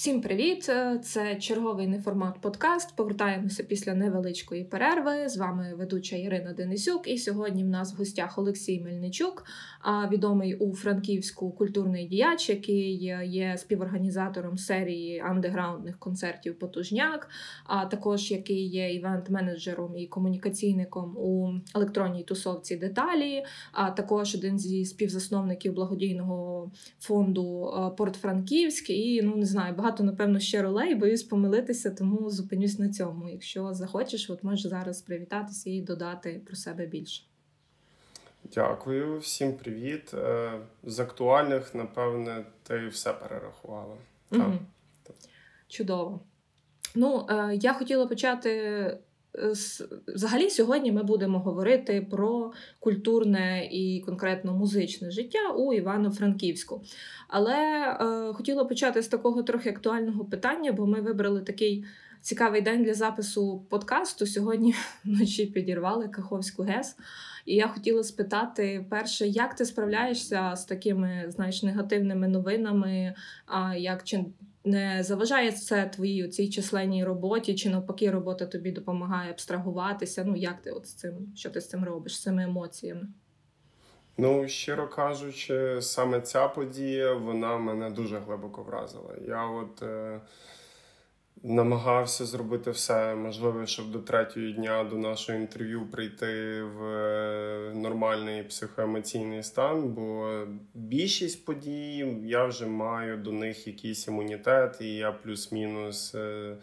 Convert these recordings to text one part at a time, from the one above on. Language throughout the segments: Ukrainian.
Всім привіт! Це черговий неформат подкаст. Повертаємося після невеличкої перерви. З вами ведуча Ірина Денисюк. І сьогодні в нас в гостях Олексій Мельничук, відомий у Франківську культурний діяч, який є співорганізатором серії андеграундних концертів Потужняк, а також який є івент-менеджером і комунікаційником у електронній тусовці деталі, а також один зі співзасновників благодійного фонду Порт Франківськ. І ну не знаю, багато багато, напевно, ще ролей, боюсь помилитися, тому зупинюсь на цьому. Якщо захочеш, от можеш зараз привітатися і додати про себе більше. Дякую, всім привіт. Е, з актуальних, напевне, ти все перерахувала. Угу. Чудово. Ну, е, я хотіла почати Взагалі, сьогодні ми будемо говорити про культурне і конкретно музичне життя у Івано-Франківську. Але е, хотіла почати з такого трохи актуального питання, бо ми вибрали такий цікавий день для запису подкасту. Сьогодні вночі підірвали Каховську ГЕС. І я хотіла спитати, перше, як ти справляєшся з такими знаєш, негативними новинами? Як чи не заважає це твоїй цій численній роботі, чи навпаки, робота тобі допомагає абстрагуватися? Ну як ти от з цим, що ти з цим робиш, з цими емоціями? Ну, щиро кажучи, саме ця подія вона мене дуже глибоко вразила. Я от е, намагався зробити все можливе, щоб до третього дня до нашого інтерв'ю прийти в е, нормальний психоемоційний стан, бо більшість подій я вже маю до них якийсь імунітет, і я плюс-мінус. Е,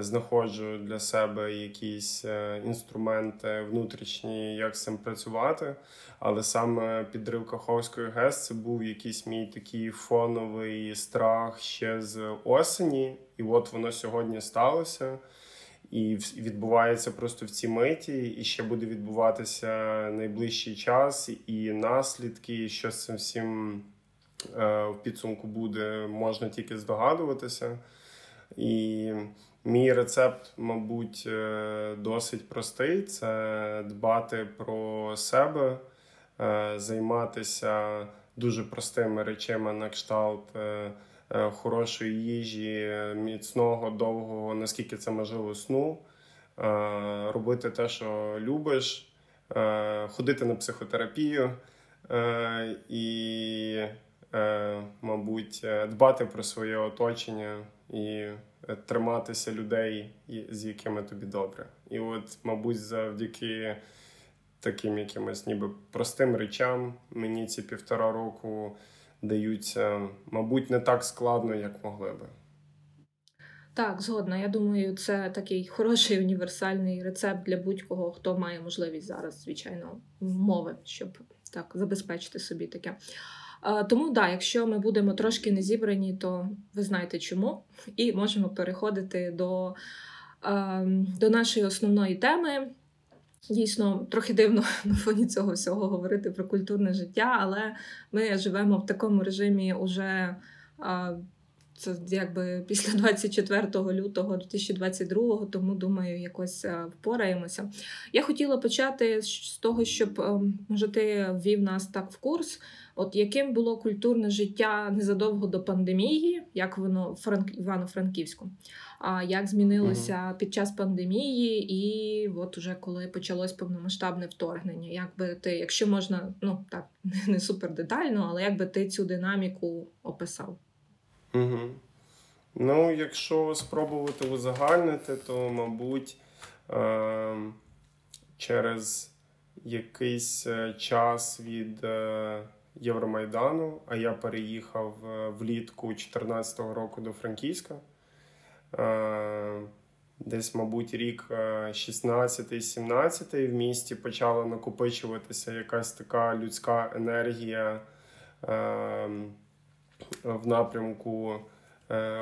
знаходжу для себе якісь е, інструменти внутрішні, як з цим працювати. Але саме підрив Каховської ГЕС це був якийсь мій такий фоновий страх ще з осені, і от воно сьогодні сталося. І відбувається просто в цій миті, і ще буде відбуватися найближчий час, і наслідки, що з цим всім е, в підсумку буде, можна тільки здогадуватися. І Мій рецепт, мабуть, е, досить простий: це дбати про себе, е, займатися дуже простими речами на кшталт е, хорошої їжі, міцного, довгого, наскільки це можливо, сну, робити те, що любиш, ходити на психотерапію. І, мабуть, дбати про своє оточення і триматися людей, з якими тобі добре. І от, мабуть, завдяки таким якимось ніби простим речам мені ці півтора року даються, мабуть, не так складно, як могли би. Так, згодна. Я думаю, це такий хороший універсальний рецепт для будь-кого, хто має можливість зараз, звичайно, мови, щоб так забезпечити собі таке. Тому, да, якщо ми будемо трошки не зібрані, то ви знаєте чому, і можемо переходити до, до нашої основної теми. Дійсно, трохи дивно на фоні цього всього говорити про культурне життя, але ми живемо в такому режимі уже це якби після 24 лютого 2022, тому думаю, якось впораємося. Я хотіла почати з того, щоб ем, може ти ввів нас так в курс. От яким було культурне життя незадовго до пандемії, як воно Франк Івано-Франківську, а як змінилося uh під час пандемії, і от уже коли почалось повномасштабне вторгнення, як би ти, якщо можна, ну так не супер детально, але як би ти цю динаміку описав? Угу. Ну, якщо спробувати узагальнити, то мабуть е- через якийсь е, час від. Е- Євромайдану, а я переїхав е, влітку 2014 року до Франківська. Е, десь, мабуть, рік 16-17 в місті почала накопичуватися якась така людська енергія е, в напрямку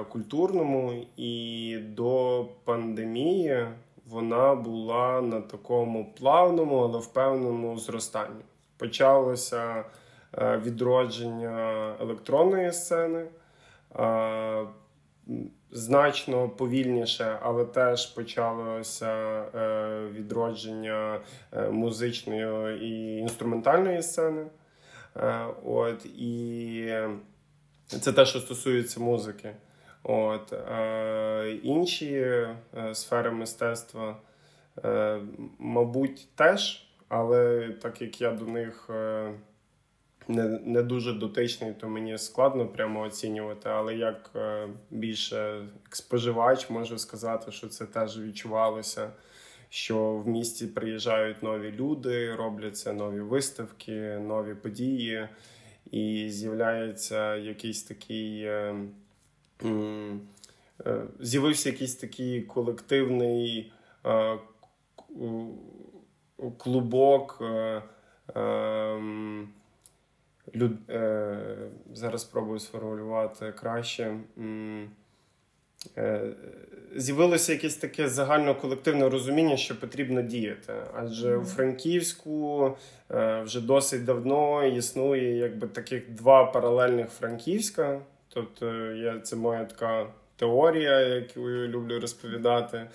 культурному, і до пандемії вона була на такому плавному, але впевненому зростанні. Почалося. Е, відродження електронної сцени. Е, значно повільніше, але теж почалося е, відродження музичної і інструментальної сцени. От, І це те, що стосується музики. От, е, Інші е, сфери мистецтва, е, мабуть, теж, але так як я до них е, не не дуже дотичний, то мені складно прямо оцінювати. Але як е, більше споживач можу сказати, що це теж відчувалося. Що в місті приїжджають нові люди, робляться нові виставки, нові події, і з'являється якийсь такий е, е, з'явився якийсь такий колективний е, клубок. Люд... зараз спробую сформулювати краще. Е, З'явилося якесь таке загальноколективне розуміння, що потрібно діяти. Адже у Франківську е, вже досить давно існує якби таких два паралельних Франківська. Тобто, я, це моя така теорія, яку я люблю розповідати.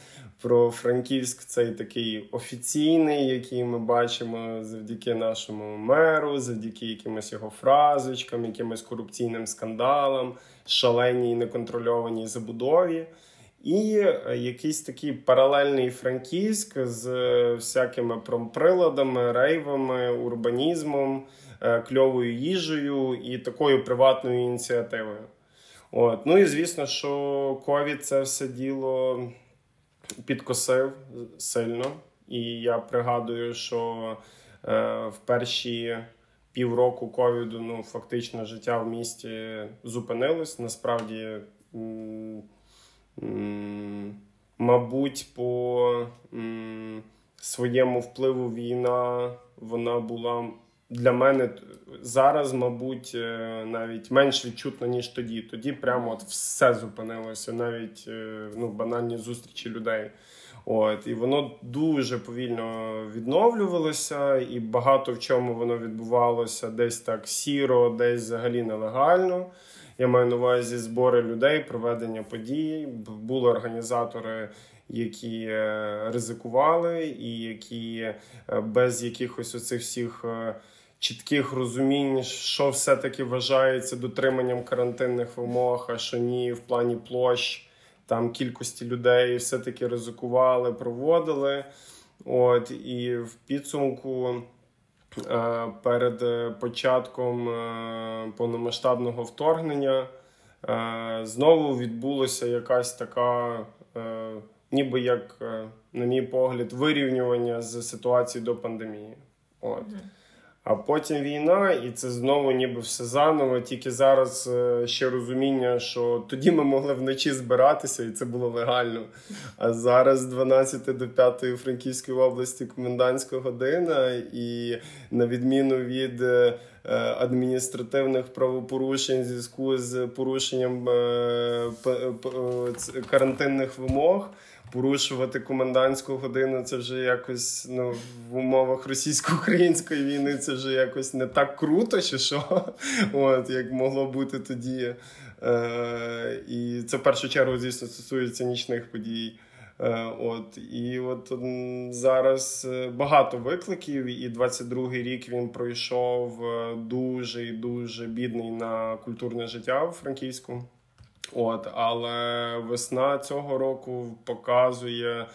Про Франківськ цей такий офіційний, який ми бачимо завдяки нашому меру, завдяки якимось його фразочкам, якимось корупційним скандалам, шаленій неконтрольованій забудові. І е, якийсь такий паралельний Франківськ з е, всякими промприладами, рейвами, урбанізмом, е, кльовою їжею і такою приватною ініціативою. От. Ну і звісно, що ковід це все діло підкосив сильно. І я пригадую, що е, в перші півроку ковіду ну, фактично життя в місті зупинилось. Насправді, м- м- мабуть, по м- своєму впливу війна вона була для мене зараз, мабуть, е, навіть менш відчутно, ніж тоді. Тоді прямо от все зупинилося, навіть е, ну, банальні зустрічі людей. От, І воно дуже повільно відновлювалося, і багато в чому воно відбувалося десь так сіро, десь взагалі нелегально. Я маю на увазі збори людей, проведення подій. Були організатори, які е, ризикували, і які без якихось оцих всіх чітких розумінь, що все-таки вважається дотриманням карантинних вимог, а що ні в плані площ, там кількості людей все-таки ризикували, проводили. От І в підсумку. Е, перед початком е, повномасштабного вторгнення е, знову відбулася якась така, ніби як, на мій погляд, вирівнювання з ситуації до пандемії. От. А потім війна, і це знову ніби все заново. Тільки зараз е, ще розуміння, що тоді ми могли вночі збиратися, і це було легально. А зараз з 12 до 5 у Франківській області комендантська година, і на відміну від е, адміністративних правопорушень зв'язку з порушенням е, карантинних вимог порушувати комендантську годину це вже якось ну, в умовах російсько-української війни це вже якось не так круто, чи що, от, як могло бути тоді. Е, І це в першу чергу, звісно, стосується нічних подій. Е, от І от зараз е, багато викликів, і 22-й рік він пройшов е, дуже і дуже бідний на культурне життя у Франківську. От, Але весна цього року показує,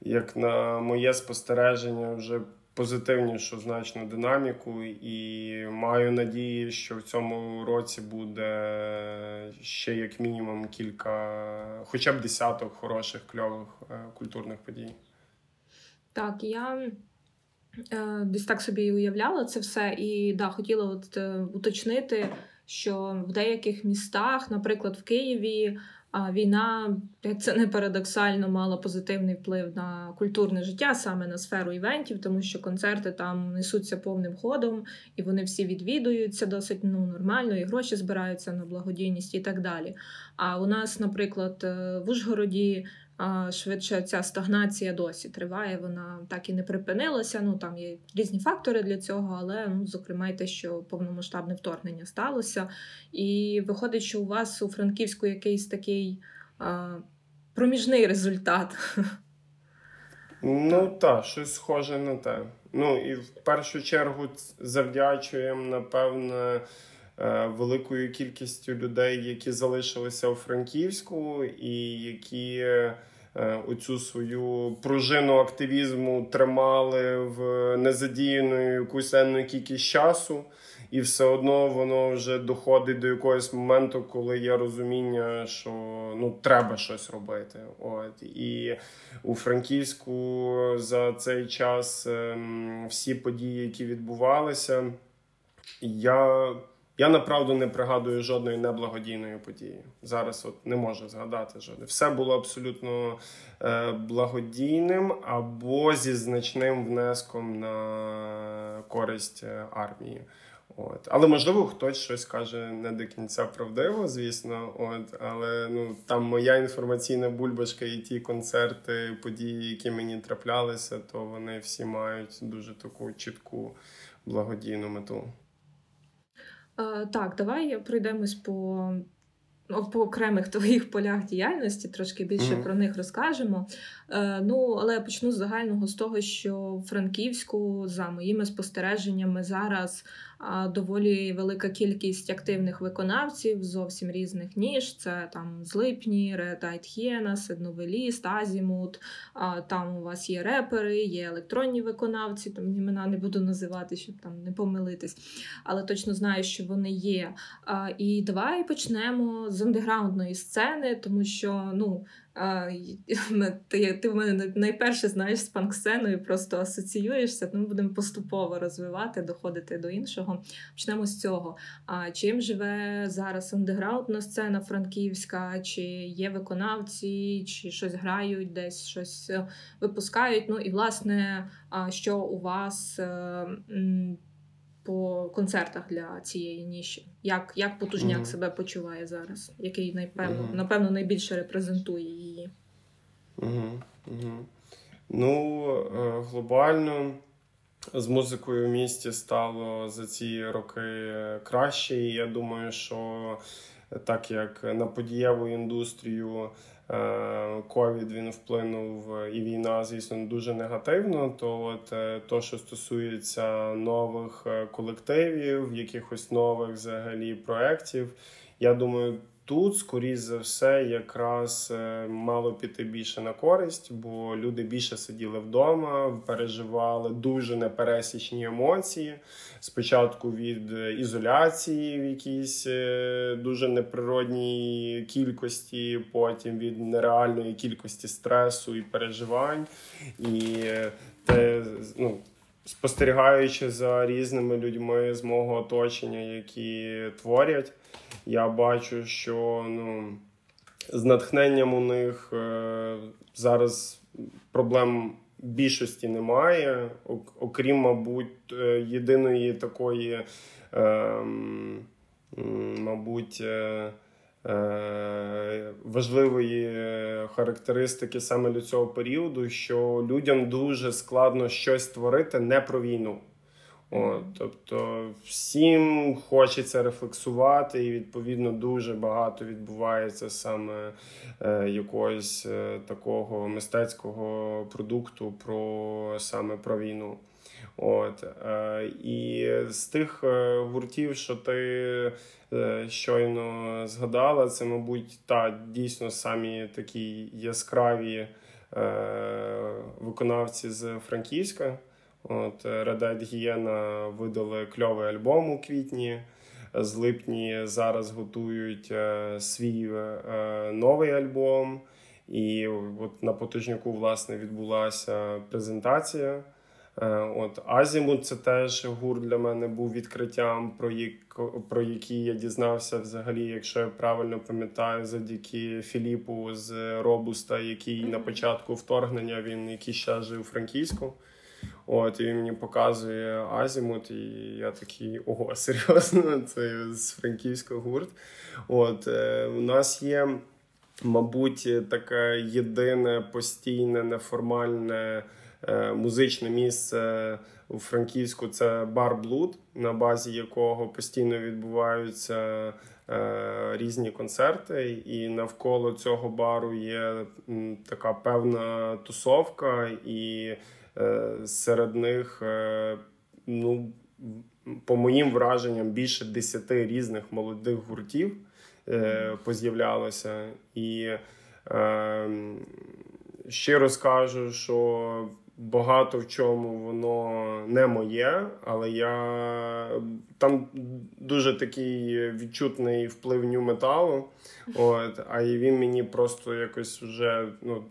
як на моє спостереження, вже позитивнішу значну динаміку, і маю надії, що в цьому році буде ще як мінімум кілька, хоча б десяток хороших кльових е, культурних подій. Так, я е, десь так собі і уявляла це все, і да, хотіла от е, уточнити що в деяких містах, наприклад, в Києві, війна, як це не парадоксально, мала позитивний вплив на культурне життя, саме на сферу івентів, тому що концерти там несуться повним ходом, і вони всі відвідуються досить ну, нормально, і гроші збираються на благодійність і так далі. А у нас, наприклад, е, в Ужгороді швидше ця стагнація досі триває, вона так і не припинилася. Ну там є різні фактори для цього, але ну, зокрема й те, що повномасштабне вторгнення сталося. І виходить, що у вас у Франківську якийсь такий а, проміжний результат. Ну так, щось схоже на те. Ну і в першу чергу завдячуємо, напевне. Великою кількістю людей, які залишилися у Франківську, і які оцю свою пружину активізму тримали в незадіяною якусь енну кількість часу і все одно воно вже доходить до якогось моменту, коли є розуміння, що ну треба щось робити. От і у Франківську за цей час ем, всі події, які відбувалися, я. Я направду не пригадую жодної неблагодійної події. Зараз от не можу згадати жодне. Все було абсолютно е, благодійним або зі значним внеском на користь е, армії. От. Але можливо хтось щось каже не до кінця правдиво, звісно. От. Але ну, там моя інформаційна бульбашка і ті концерти, події, які мені траплялися, то вони всі мають дуже таку чітку благодійну мету. А, Так, давай пройдемось по по окремих твоїх полях діяльності, трошки більше mm-hmm. про них розкажемо. Е, Ну, але я почну з загального з того, що в Франківську, за моїми спостереженнями, зараз доволі велика кількість активних виконавців зовсім різних ніж. Це там Злипні, Red Eyed Hyenas, Новеліст, Азімут. Там у вас є репери, є електронні виконавці, там імена не буду називати, щоб там не помилитись. Але точно знаю, що вони є. І давай почнемо з андеграундної сцени, тому що ну. Ти ти в мене найперше знаєш з панк-сценою, просто асоціюєшся, тому будемо поступово розвивати, доходити до іншого. Почнемо з цього. А чим живе зараз андеграундна сцена франківська? Чи є виконавці, чи щось грають, десь щось е, випускають? Ну і власне, що у вас е, по концертах для цієї ніші? Як як потужняк mm-hmm. себе почуває зараз? Який напевно, mm-hmm. напевно найбільше репрезентує її? Mm-hmm. Ну, е, глобально з музикою в місті стало за ці роки краще. І я думаю, що так як на подієву індустрію ковід він вплинув і війна, звісно, дуже негативно. То от е, то, що стосується нових е, колективів, якихось нових взагалі проєктів, я думаю, Тут, скоріш за все, якраз е, мало піти більше на користь, бо люди більше сиділи вдома, переживали дуже непересічні емоції. Спочатку від ізоляції в якійсь е, дуже неприродній кількості, потім від нереальної кількості стресу і переживань. І те, ну, спостерігаючи за різними людьми з мого оточення, які творять я бачу, що ну, з натхненням у них е, зараз проблем більшості немає, окрім, мабуть, е, єдиної такої, е, мабуть, важливої характеристики саме для цього періоду, що людям дуже складно щось створити не про війну. От, Тобто всім хочеться рефлексувати, і відповідно дуже багато відбувається саме е, якогось е, такого мистецького продукту про саме про війну. От, е, І з тих е, гуртів, що ти е, щойно згадала, це, мабуть, та дійсно самі такі яскраві е, виконавці з Франківська. От Red Eyed Hyena видали кльовий альбом у квітні. З липні зараз готують е, свій е, новий альбом. І от на потужняку власне відбулася презентація. Е, от Азімут це теж гурт для мене був відкриттям, про як, про який я дізнався взагалі, якщо я правильно пам'ятаю, завдяки Філіпу з Робуста, який на початку вторгнення він якийсь час жив у Франківську. От, і він мені показує Азімут, і я такий, ого, серйозно, це з франківського гурт. От, е, У нас є, мабуть, таке єдине постійне, неформальне е, музичне місце у Франківську це бар Блуд, на базі якого постійно відбуваються. Е, різні концерти, і навколо цього бару є така певна тусовка, і серед них, е, ну, по моїм враженням, більше десяти різних молодих гуртів е, поз'являлося. І е, щиро скажу, що багато в чому воно не моє, але я там дуже такий відчутний вплив ню металу. От, а він мені просто якось вже ну.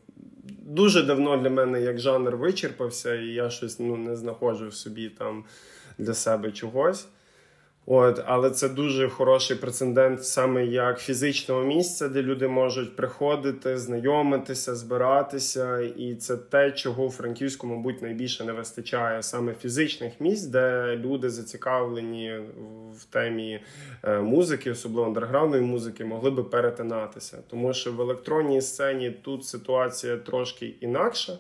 Дуже давно для мене як жанр вичерпався, і я щось ну, не знаходжу в собі там для себе чогось. От, Але це дуже хороший прецедент саме як фізичного місця, де люди можуть приходити, знайомитися, збиратися. І це те, чого у Франківську, мабуть, найбільше не вистачає саме фізичних місць, де люди зацікавлені в темі е, музики, особливо андерграундної музики, могли би перетинатися. Тому що в електронній сцені тут ситуація трошки інакша.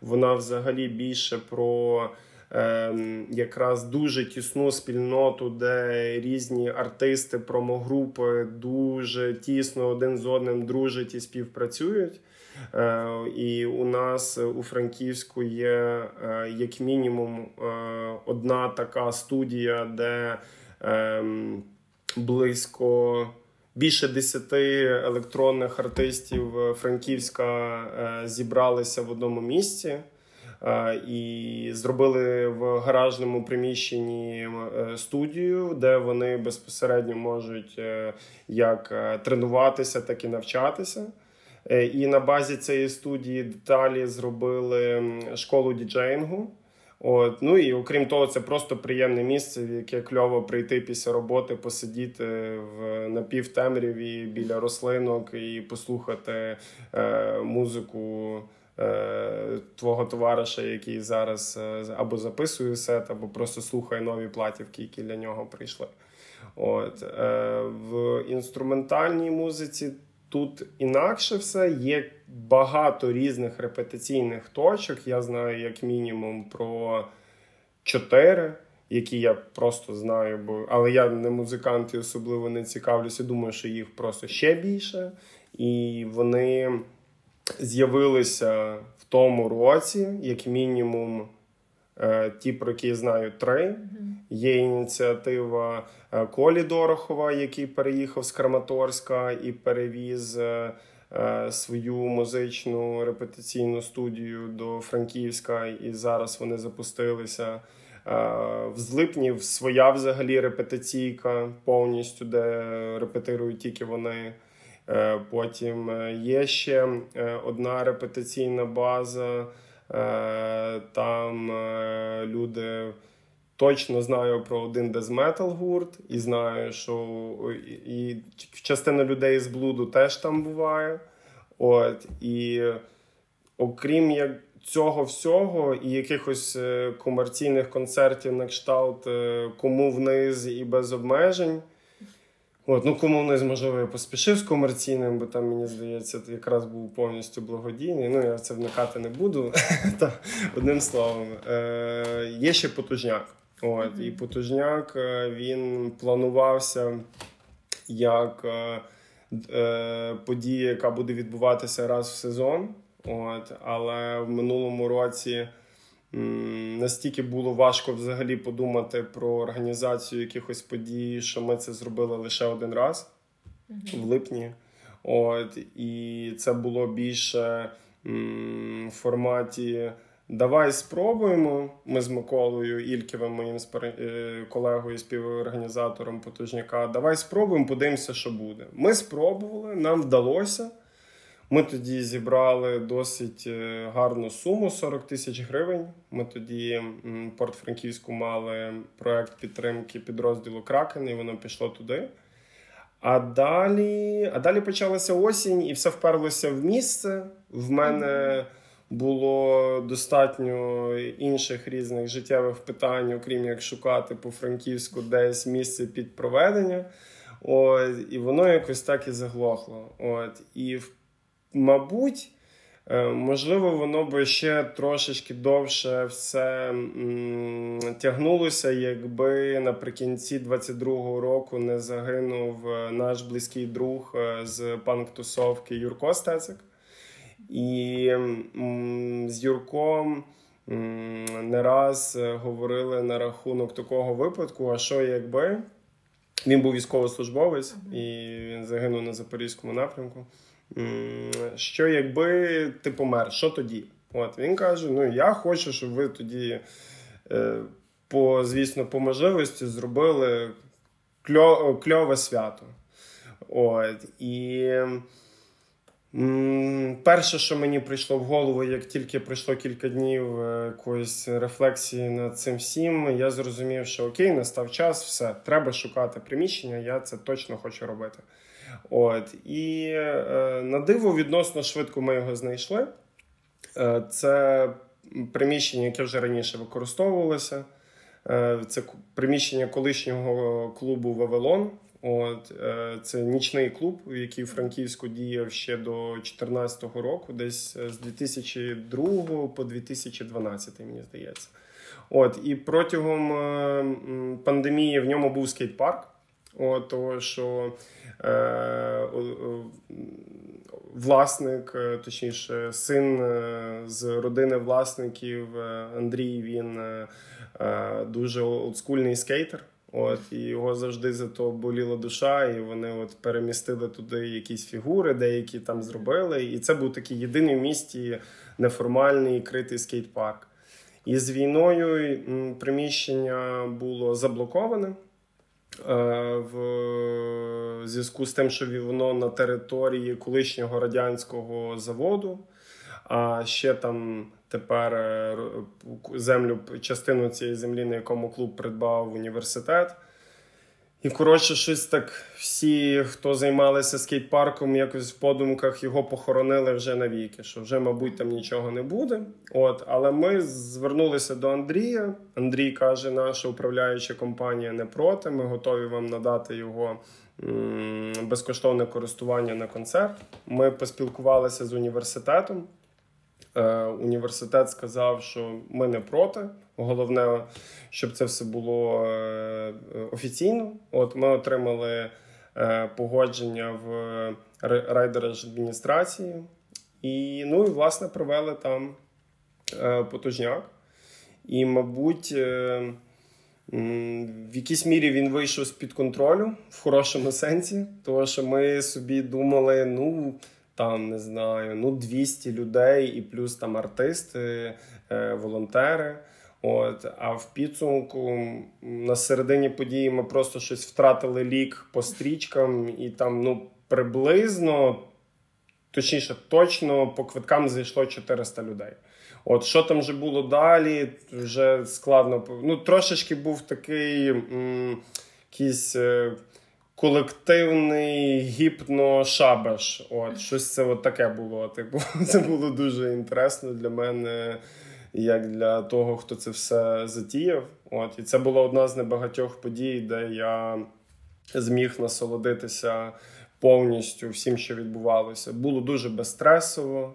Вона взагалі більше про. Ем, якраз дуже тісну спільноту, де різні артисти, промогрупи дуже тісно один з одним дружать і співпрацюють. Е, і у нас у Франківську є е, як мінімум е, одна така студія, де ем, близько. Більше десяти електронних артистів Франківська зібралися в одному місці. І зробили в гаражному приміщенні е, студію, де вони безпосередньо можуть е, як е, тренуватися, так і навчатися. І на базі цієї студії деталі зробили школу діджеїнгу. От, ну і окрім того, це просто приємне місце, в яке кльово прийти після роботи, посидіти в напівтемряві біля рослинок і послухати е, музику Е, твого товариша, який зараз е, або записує сет, або просто слухає нові платівки, які для нього прийшли. От е, В інструментальній музиці тут інакше все. Є багато різних репетиційних точок. Я знаю, як мінімум, про чотири. Які я просто знаю, бо але я не музикант і особливо не цікавлюся. Думаю, що їх просто ще більше, і вони з'явилися в тому році, як мінімум, е, ті, про які я знаю, три. Є ініціатива е, Колі Дорохова, який переїхав з Краматорська і перевіз е, свою музичну репетиційну студію до Франківська, і зараз вони запустилися. В Злипні своя взагалі репетиційка повністю, де репетирують тільки вони. Е, потім е, є ще е, одна репетиційна база. Там люди точно знаю про один дезметал гурт, і знаю, що і частина людей з блуду теж там буває. От, І окрім як цього всього, і якихось комерційних концертів на кшталт кому вниз і без обмежень. От, ну комунізм, можливо, я поспішив з комерційним, бо там, мені здається, якраз був повністю благодійний. Ну, я в це вникати не буду. Та, Одним словом, е, є ще потужняк. От, І потужняк е, він планувався як е, е, подія, яка буде відбуватися раз в сезон. От, Але в минулому році. Настільки було важко взагалі подумати про організацію якихось подій, що ми це зробили лише один раз в липні. От, І це було більше в форматі. Давай спробуємо. Ми з Миколою Ільківим, моїм е, колегою, співорганізатором потужняка. Давай спробуємо, подивимося, що буде. Ми спробували, нам вдалося. Ми тоді зібрали досить е, гарну суму 40 тисяч гривень. Ми тоді Порт-Франківську мали проект підтримки підрозділу Кракен, і воно пішло туди. А далі а далі почалася осінь, і все вперлося в місце. В мене було достатньо інших різних життєвих питань, окрім як шукати по Франківську десь місце під проведення. От, І воно якось так і заглохло. От, І в мабуть, е, можливо, воно би ще трошечки довше все тягнулося, якби наприкінці 22-го року не загинув е, наш близький друг е, з панк-тусовки Юрко Стецик. І з Юрком не раз говорили на рахунок такого випадку, а що якби він був військовослужбовець і він загинув на Запорізькому напрямку. Що якби ти помер, що тоді? От Він каже: Ну я хочу, щоб ви тоді, е, по, звісно, по можливості зробили кльове свято. От, І перше, що мені прийшло в голову, як тільки пройшло кілька днів е, якоїсь рефлексії над цим всім, я зрозумів, що окей, настав час, все, треба шукати приміщення, я це точно хочу робити. От, І е, на диво відносно швидко ми його знайшли. Е, це приміщення, яке вже раніше використовувалося. Е, це приміщення колишнього клубу Вавилон. От е, Це нічний клуб, який Франківську діяв ще до 2014 року, десь з 2002 по 2012, мені здається. От І протягом пандемії в ньому був скейт-парк. От, Того, що е, власник, е, точніше, син е, з родини власників е, Андрій, він дуже олдскульний скейтер. От і його завжди за то боліла душа, і вони от перемістили туди якісь фігури, деякі там зробили. І це був такий єдиний в місті неформальний критий скейт-парк. І з війною приміщення було заблоковане. Е, в зв'язку з тим, що воно на території колишнього радянського заводу, а ще там тепер е, землю, частину цієї землі, на якому клуб придбав університет. І, коротше, щось так всі, хто займалися скейт-парком, якось в подумках його похоронили вже навіки, що вже, мабуть, там нічого не буде. От, Але ми звернулися до Андрія. Андрій каже, наша управляюча компанія не проти. Ми готові вам надати його м- безкоштовне користування на концерт. Ми поспілкувалися з університетом. Е, Університет сказав, що ми не проти. Головне, щоб це все було е, офіційно. От ми отримали е, погодження в райдержадміністрації і ну і власне провели там потужняк. І, мабуть, в якійсь мірі він вийшов з під контролю в хорошому сенсі, тому що ми собі думали, ну там не знаю, ну 200 людей, і плюс там артисти, волонтери. От, А в підсумку на середині події ми просто щось втратили лік по стрічкам, і там ну приблизно, точніше, точно по квиткам зайшло 400 людей. От що там вже було далі, вже складно. Ну, трошечки був такий м, якийсь е, колективний гіпно-шабаш. От, щось це от таке було. Типу, це було дуже інтересно для мене як для того, хто це все затіяв. От І це була одна з небагатьох подій, де я зміг насолодитися повністю всім, що відбувалося. Було дуже безстресово,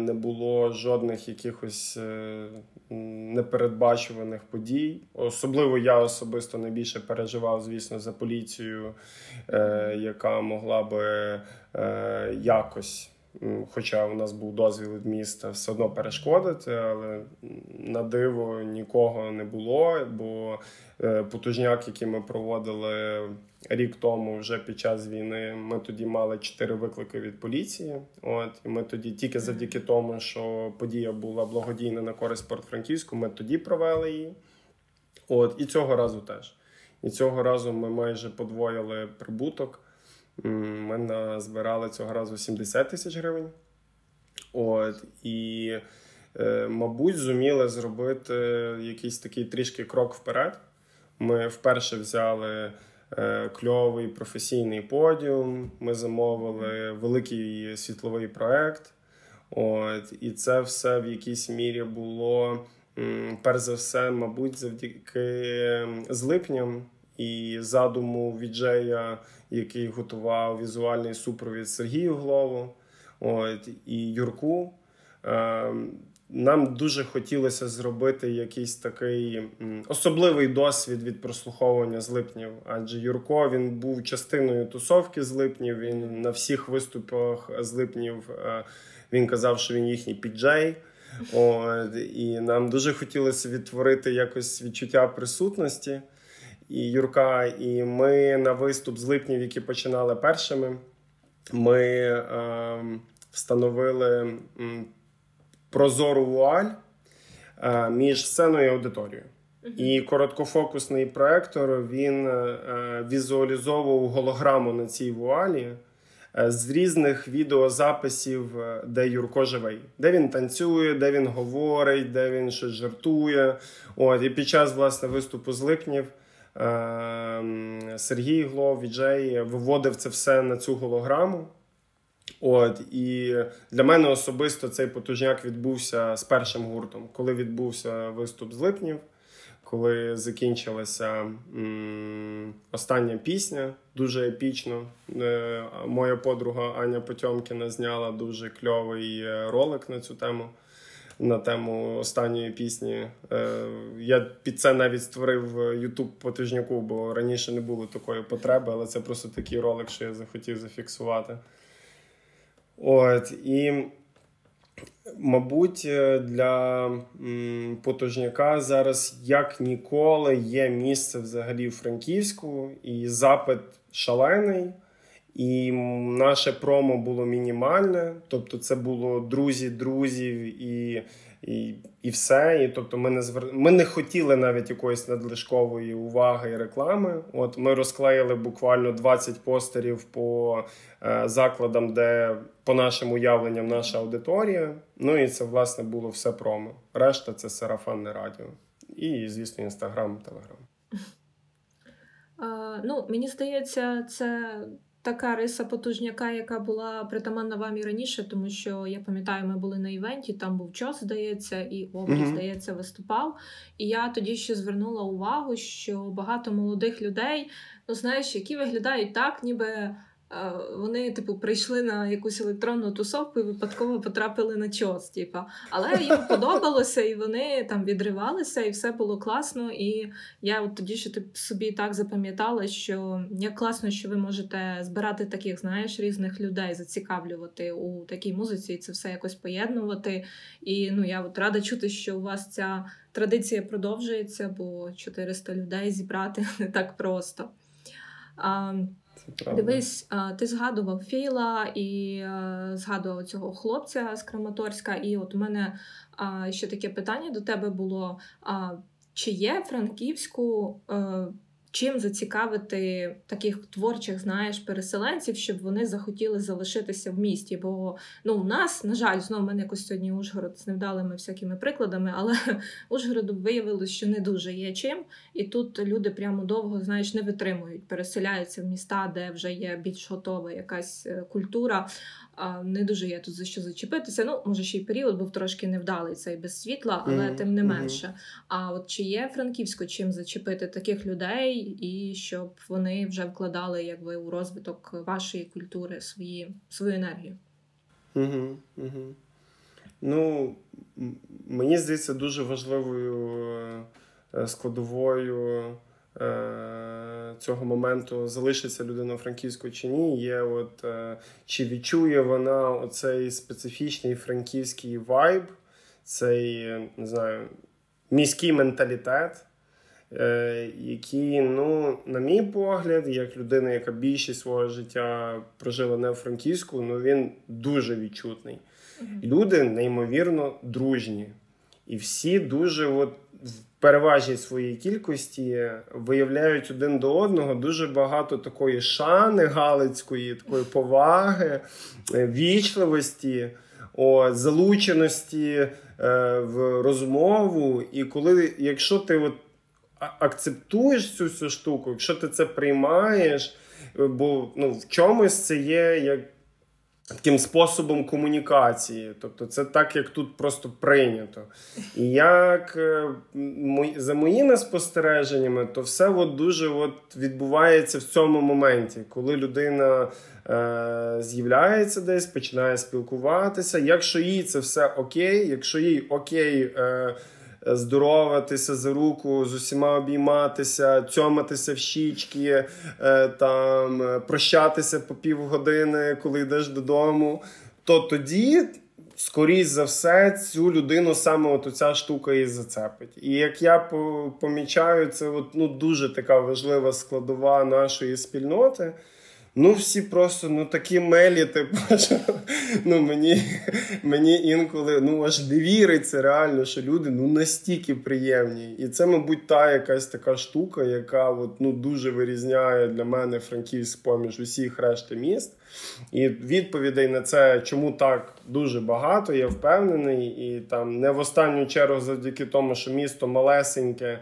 не було жодних якихось е, непередбачуваних подій. Особливо я особисто найбільше переживав, звісно, за поліцію, е, яка могла би якось. Хоча у нас був дозвіл від міста все одно перешкодити, але на диво нікого не було. Бо е, потужняк, який ми проводили рік тому, вже під час війни, ми тоді мали чотири виклики від поліції. От і ми тоді, тільки завдяки тому, що подія була благодійна на користь Порт-Франківську, ми тоді провели її. От і цього разу теж. І цього разу ми майже подвоїли прибуток. Ми назбирали цього разу 70 тисяч гривень. От, І, е, мабуть, зуміли зробити якийсь такий трішки крок вперед. Ми вперше взяли е, кльовий професійний подіум, ми замовили великий світловий проект. От, І це все в якійсь мірі було, перш за все, мабуть, завдяки з липням і задуму віджея, який готував візуальний супровід Сергію Глову от, і Юрку. Е, нам дуже хотілося зробити якийсь такий особливий досвід від прослуховування з липнів. Адже Юрко він був частиною тусовки з липнів. Він на всіх виступах з липнів е, він казав, що він їхній піджей. От, І нам дуже хотілося відтворити якось відчуття присутності і Юрка. І ми на виступ з липнів, які починали першими, ми е, встановили прозору вуаль е, між сценою і аудиторією. І короткофокусний проектор він е, візуалізовував голограму на цій вуалі е, з різних відеозаписів, е, де Юрко живий, де він танцює, де він говорить, де він щось жартує. От і під час власне виступу з липнів Сергій Глов, Віджей виводив це все на цю голограму. От і для мене особисто цей потужняк відбувся з першим гуртом, коли відбувся виступ з липнів коли закінчилася м, остання пісня, дуже епічно. Е, моя подруга Аня Потьомкіна зняла дуже кльовий е, ролик на цю тему. На тему останньої пісні. Е, я під це навіть створив YouTube по тижняку, бо раніше не було такої потреби, але це просто такий ролик, що я захотів зафіксувати. От, І Мабуть, е, для потужняка зараз як ніколи є місце взагалі в Франківську, і запит шалений, і наше промо було мінімальне. Тобто, це було друзі, друзів і і і все. І тобто, ми не звер... ми не хотіли навіть якоїсь надлишкової уваги і реклами. От ми розклеїли буквально 20 постерів по е, закладам, де по нашим уявленням наша аудиторія. Ну і це власне було все промо. Решта це сарафанне радіо. І, звісно, інстаграм, телеграм. Ну, мені здається, це така риса потужняка, яка була притаманна вам і раніше, тому що я пам'ятаю, ми були на івенті, там був час, здається, і образ, mm-hmm. здається, виступав. І я тоді ще звернула увагу, що багато молодих людей, ну знаєш, які виглядають так, ніби. Вони, типу, прийшли на якусь електронну тусовку і випадково потрапили на чос. Типу. Але їм подобалося, і вони там відривалися, і все було класно. І я от тоді ще собі так запам'ятала, що як класно, що ви можете збирати таких, знаєш, різних людей, зацікавлювати у такій музиці, і це все якось поєднувати. І ну я от рада чути, що у вас ця традиція продовжується, бо 400 людей зібрати не так просто. А, Дивись, ти згадував Філа і згадував цього хлопця з Краматорська. І от у мене ще таке питання до тебе було: чи є Франківську е, чим зацікавити таких творчих, знаєш, переселенців, щоб вони захотіли залишитися в місті. Бо ну, у нас, на жаль, знову мене якось сьогодні Ужгород з невдалими всякими прикладами, але Ужгороду виявилось, що не дуже є чим. І тут люди прямо довго знаєш, не витримують, переселяються в міста, де вже є більш готова якась е, культура. Не дуже є тут за що зачепитися. Ну, може, ще й період був трошки невдалий цей без світла, але mm-hmm. тим не менше. Mm-hmm. А от чи є Франківсько чим зачепити таких людей, і щоб вони вже вкладали якби у розвиток вашої культури свої, свою енергію? Угу, угу. Ну, мені здається, дуже важливою е, складовою. Е, цього моменту залишиться людина франківською чи ні, є от е, чи відчує вона оцей специфічний франківський вайб, цей не знаю, міський менталітет, е, який, ну, на мій погляд, як людина, яка більшість свого життя прожила не в Франківську, ну він дуже відчутний. Люди неймовірно дружні. І всі дуже от переважній своїй кількості виявляють один до одного дуже багато такої шани галицької, такої поваги, е, вічливості, о, залученості е, в розмову. І коли, якщо ти от акцептуєш цю всю штуку, якщо ти це приймаєш, е, бо ну, в чомусь це є як таким способом комунікації. Тобто, це так, як тут просто прийнято. І як е, за моїми спостереженнями, то все от дуже от відбувається в цьому моменті, коли людина. Е, з'являється десь, починає спілкуватися. Якщо їй це все окей, якщо їй окей е, здороватися за руку, з усіма обійматися, цьоматися в щічки, е, там прощатися по півгодини, коли йдеш додому. То тоді скоріш за все, цю людину саме от ця штука і зацепить. І як я помічаю, це от, ну, дуже така важлива складова нашої спільноти. Ну, всі просто ну такі мелі, типу, що ну, мені мені інколи ну, аж не реально, що люди ну, настільки приємні. І це, мабуть, та якась така штука, яка от, ну, дуже вирізняє для мене Франківськ поміж усіх решти міст. І відповідей на це, чому так дуже багато, я впевнений. І там не в останню чергу завдяки тому, що місто малесеньке.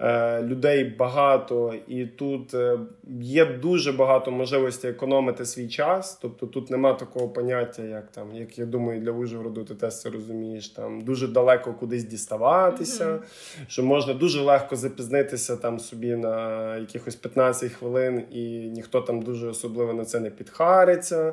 Е, людей багато, і тут е, є дуже багато можливостей економити свій час. Тобто тут нема такого поняття, як там, як я думаю, для Ужгороду ти теж це розумієш. Там дуже далеко кудись діставатися, mm-hmm. що можна дуже легко запізнитися там собі на якихось 15 хвилин, і ніхто там дуже особливо на це не підхариться.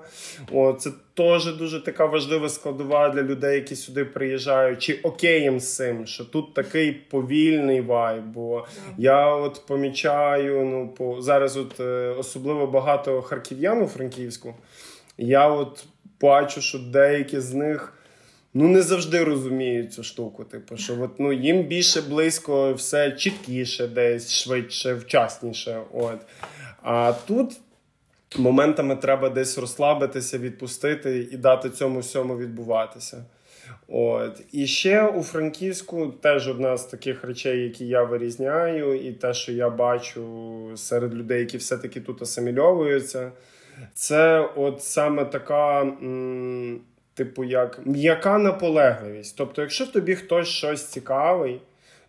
О, це теж дуже така важлива складова для людей, які сюди приїжджають. Чи окей їм з цим, що тут такий повільний вайб. Бо я от помічаю, ну по зараз, от е, особливо багато харків'ян у Франківську. Я от бачу, що деякі з них. Ну, не завжди розуміють цю штуку. Типу, що от, ну, їм більше близько, все чіткіше, десь швидше, вчасніше. От. А тут моментами треба десь розслабитися, відпустити і дати цьому всьому відбуватися. От. І ще у Франківську теж одна з таких речей, які я вирізняю, і те, що я бачу серед людей, які все-таки тут асимільовуються, це от саме така, м, типу, як м'яка наполегливість. Тобто, якщо тобі хтось щось цікавий,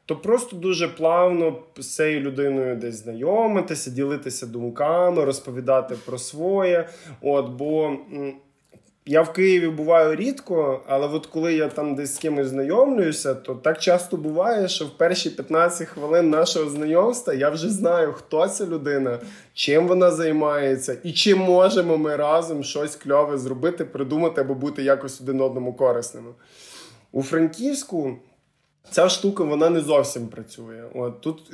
то просто дуже плавно з цією людиною десь знайомитися, ділитися думками, розповідати про своє. От, Бо я в Києві буваю рідко, але от коли я там десь з кимось знайомлююся, то так часто буває, що в перші 15 хвилин нашого знайомства я вже знаю, хто ця людина, чим вона займається, і чи можемо ми разом щось кльове зробити, придумати або бути якось один одному корисними. У Франківську ця штука вона не зовсім працює. От Тут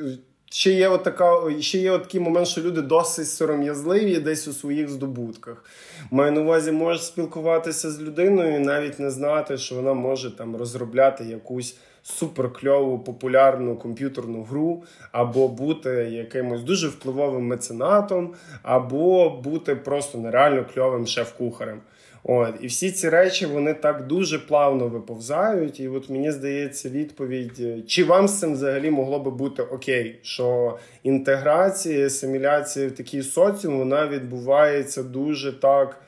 ще є от така, ще є от такий момент, що люди досить сором'язливі десь у своїх здобутках. Маю на увазі, можеш спілкуватися з людиною і навіть не знати, що вона може там розробляти якусь суперкльову популярну комп'ютерну гру, або бути якимось дуже впливовим меценатом, або бути просто нереально кльовим шеф-кухарем. От, І всі ці речі вони так дуже плавно виповзають. І от мені здається, відповідь, чи вам з цим взагалі могло би бути окей, що інтеграція, асиміляція в такий соціум вона відбувається дуже так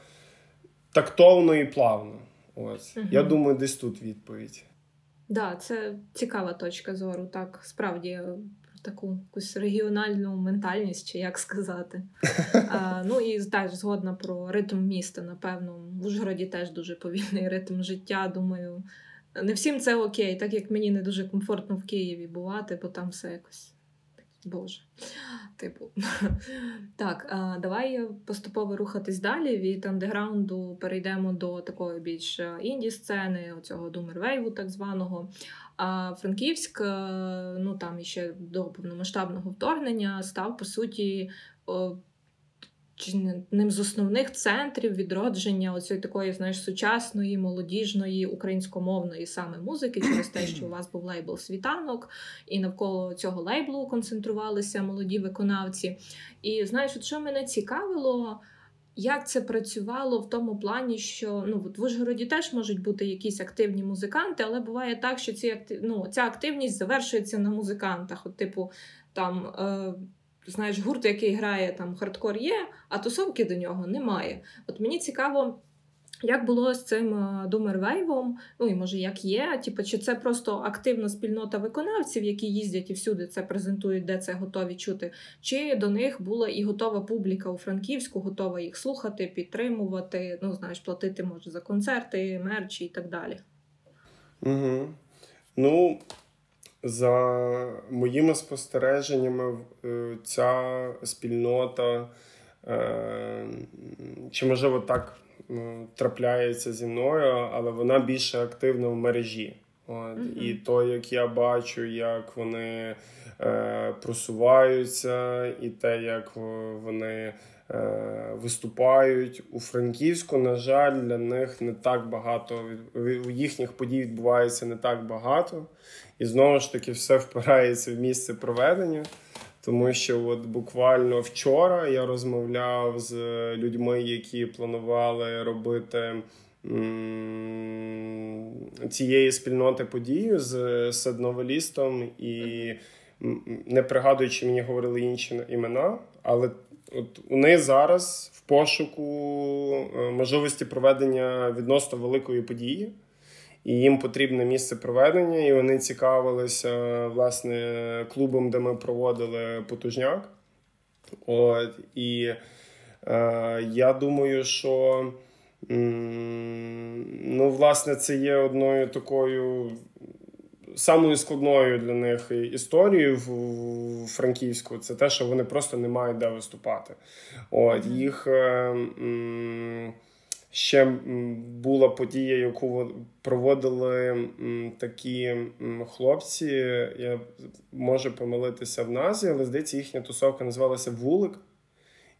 тактовно і плавно. Ось. Угу. Я думаю, десь тут відповідь. Так, да, це цікава точка зору. Так, справді таку якусь регіональну ментальність, чи як сказати. А, Ну і теж згодна про ритм міста. Напевно, в Ужгороді теж дуже повільний ритм життя. Думаю, не всім це окей, так як мені не дуже комфортно в Києві бувати, бо там все якось. Боже. Типу. Так, а, давай поступово рухатись далі. Від андеграунду перейдемо до такої більш інді-сцени, оцього думервейву, так званого. А Франківськ, е, ну там іще до повномасштабного вторгнення, став по суті одним з основних центрів відродження оцієї такої, знаєш, сучасної, молодіжної, українськомовної саме музики, через те, що у вас був лейбл світанок, і навколо цього лейблу концентрувалися молоді виконавці. І знаєш, от що мене цікавило. Як це працювало в тому плані, що ну в Ужгороді теж можуть бути якісь активні музиканти, але буває так, що ці ну, ця активність завершується на музикантах. От, типу, там е, знаєш, гурт, який грає там хардкор є, а тусовки до нього немає. От мені цікаво. Як було з цим думервейвом, ну і може як є, типу, чи це просто активна спільнота виконавців, які їздять і всюди це презентують, де це готові чути, чи до них була і готова публіка у Франківську, готова їх слухати, підтримувати, ну знаєш, платити може за концерти, мерчі і так далі. Угу. Ну, за моїми спостереженнями, е, ця спільнота, е, чи можливо так трапляється зі мною, але вона більше активна в мережі. От. Mm-hmm. І то, як я бачу, як вони е, просуваються, і те, як вони виступають у Франківську. На жаль, для них не так багато у їхніх подій відбувається не так багато. І знову ж таки все впирається в місце проведення. Тому що от буквально вчора я розмовляв з людьми, які планували робити цієї спільноти подію з седновелістом і не пригадуючи, мені говорили інші імена, але от вони зараз в пошуку е, можливості проведення відносно великої події і їм потрібне місце проведення, і вони цікавилися власне клубом, де ми проводили потужняк. От, І е, я думаю, що ну, власне, це є одною такою. Самою складною для них історією в Франківську це те, що вони просто не мають де виступати. От їх е, Ще була подія, яку проводили такі хлопці. Я можу помилитися в назві, але здається, їхня тусовка називалася Вулик,